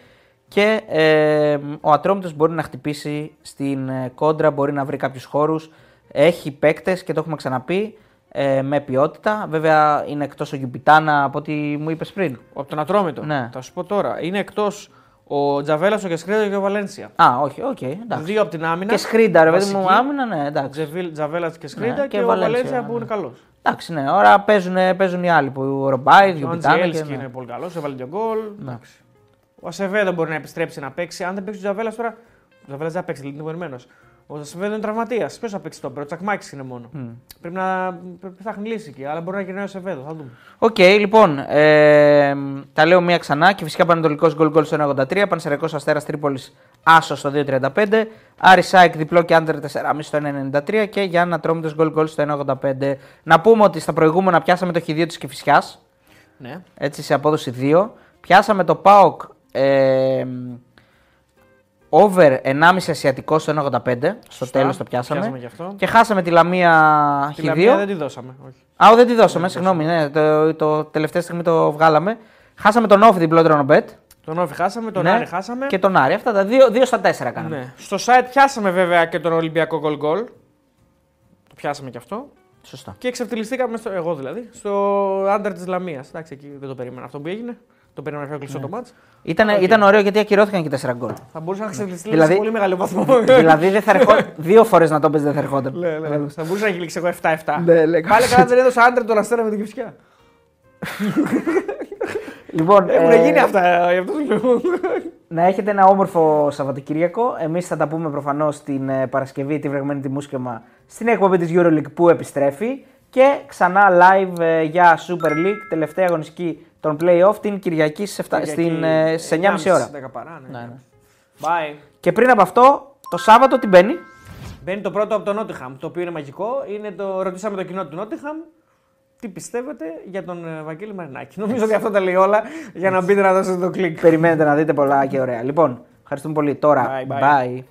και ε, ο Ατρόμητος μπορεί να χτυπήσει στην ε, κόντρα, μπορεί να βρει κάποιους χώρους. Έχει παίκτες και το έχουμε ξαναπεί ε, με ποιότητα. Βέβαια είναι εκτός ο Γιουμπιτάνα από ό,τι μου είπες πριν. Από τον Ατρόμητο. Ναι. Θα σου πω τώρα. Είναι εκτός Ο Τζαβέλα, ο Κεσκρίδο και ο Βαλένσια. Α, όχι, οκ. εντάξει. Δύο από την άμυνα. Και σκρίντα, ρε παιδί μου, Βασική. άμυνα, ναι, εντάξει. Τζαβέλα και Σκρίντα Ναι, και, και ο Βαλένσια, Βαλένσια που ναι. είναι καλός. Εντάξει, ναι, ώρα παίζουν, παίζουν οι άλλοι που ο Ρομπάι, ο Ο Γιουμπιτάνα. Αντζιέλσκι και- είναι πολύ καλός, έβαλε δύο γκολ. Εντάξει. Ο Ασεβέδο μπορεί να επιστρέψει να παίξει. Αν δεν παίξει ο Τζαβέλας τώρα. Ο Τζαβέλας δεν θα παίξει, είναι τιμωρημένος. Ο Ασεβέδο είναι τραυματίας. Ποιος θα παίξει τον πρώτο, ο Τσακμάκη είναι μόνο. Πρέπει να πρέπει να ψάχνει λύση εκεί, αλλά μπορεί να γυρνάει ο Ασεβέδο. Θα δούμε. Οκ, λοιπόν, ε, τα λέω μία ξανά και φυσικά Πανετολικός γκολ γκολ στο 1,83, Πανσερραϊκός Αστέρας Τρίπολης Άσος στο 2,35, Άρης ΑΕΚ διπλό και under 4,5 στο 1,93 και Γιάννενα Ατρόμητος γκολ γκολ στο 1,85. Να πούμε ότι στα προηγούμενα πιάσαμε το χ2 της Κηφισιάς, Ναι. έτσι σε απόδοση 2. Πιάσαμε το ΠΑΟΚ ε, over 1,5 ασιατικό στο 1,85. Στο Σωστά. τέλος το πιάσαμε. Πιάσαμε και αυτό. Και χάσαμε τη Λαμία Τη χ2. Λαμία δεν τη δώσαμε. Όχι. Α, ο, δεν τη δώσαμε, συγγνώμη. Ναι, το, το τελευταία στιγμή το βγάλαμε. Χάσαμε τον Όφη διπλό τρονοπέτ. Τον Όφη χάσαμε, τον Ναι. Άρη χάσαμε. Και τον Άρη. Αυτά τα δύο, δύο στα τέσσερα κάναμε. Ναι. Στο site πιάσαμε βέβαια και τον Ολυμπιακό γκολ γκολ. Το πιάσαμε και αυτό. Σωστά. Και εξευτελιστήκαμε, στο, εγώ δηλαδή, στο under της Λαμίας. Εντάξει, εκεί δεν το περίμενα αυτό που έγινε. Το περίμενα πιο κλειστό το ματς. Ήταν, Οκ. ήταν ωραίο γιατί ακυρώθηκαν και τέσσερα γκολ. Θα μπορούσε να εξευτελιστεί Δηλαδή- σε πολύ μεγάλο βαθμό. δηλαδή δεν θα ερχό... δύο φορές να το πες δεν θα ερχόταν. Ναι, ναι. Θα μπορούσε να έχει λήξει εγώ 7-7. Ναι, ναι, Πάλι καλά δεν έδωσα under τον Αστέρα με την Κηφισιά. λοιπόν, Έχουν ε, γίνει αυτά γι' αυτό σου λέω. Να έχετε ένα όμορφο Σαββατοκύριακο. Εμείς θα τα πούμε προφανώς την ε, Παρασκευή, τη βρεγμένη τη Μούσκεμα, στην εκπομπή της Euroleague που επιστρέφει. Και ξανά live ε, για Super League, τελευταία αγωνιστική των playoff την Κυριακή στις 7 στην, ε, στις 9.30 ώρα. 10 παρά, ναι. Ναι, ναι. Bye. Και πριν από αυτό, το Σάββατο τι μπαίνει; Μπαίνει το πρώτο από το Νότιχαμ, το οποίο είναι μαγικό. Είναι το... Ρωτήσαμε το κοινό του Νότιχαμ τι πιστεύετε για τον ε, Βαγγέλη Μαρινάκη; Νομίζω ότι αυτό τα λέει όλα για να μπείτε να δώσετε το κλικ. Περιμένετε να δείτε πολλά και ωραία. Λοιπόν, ευχαριστούμε πολύ. Τώρα, Bye, bye. bye.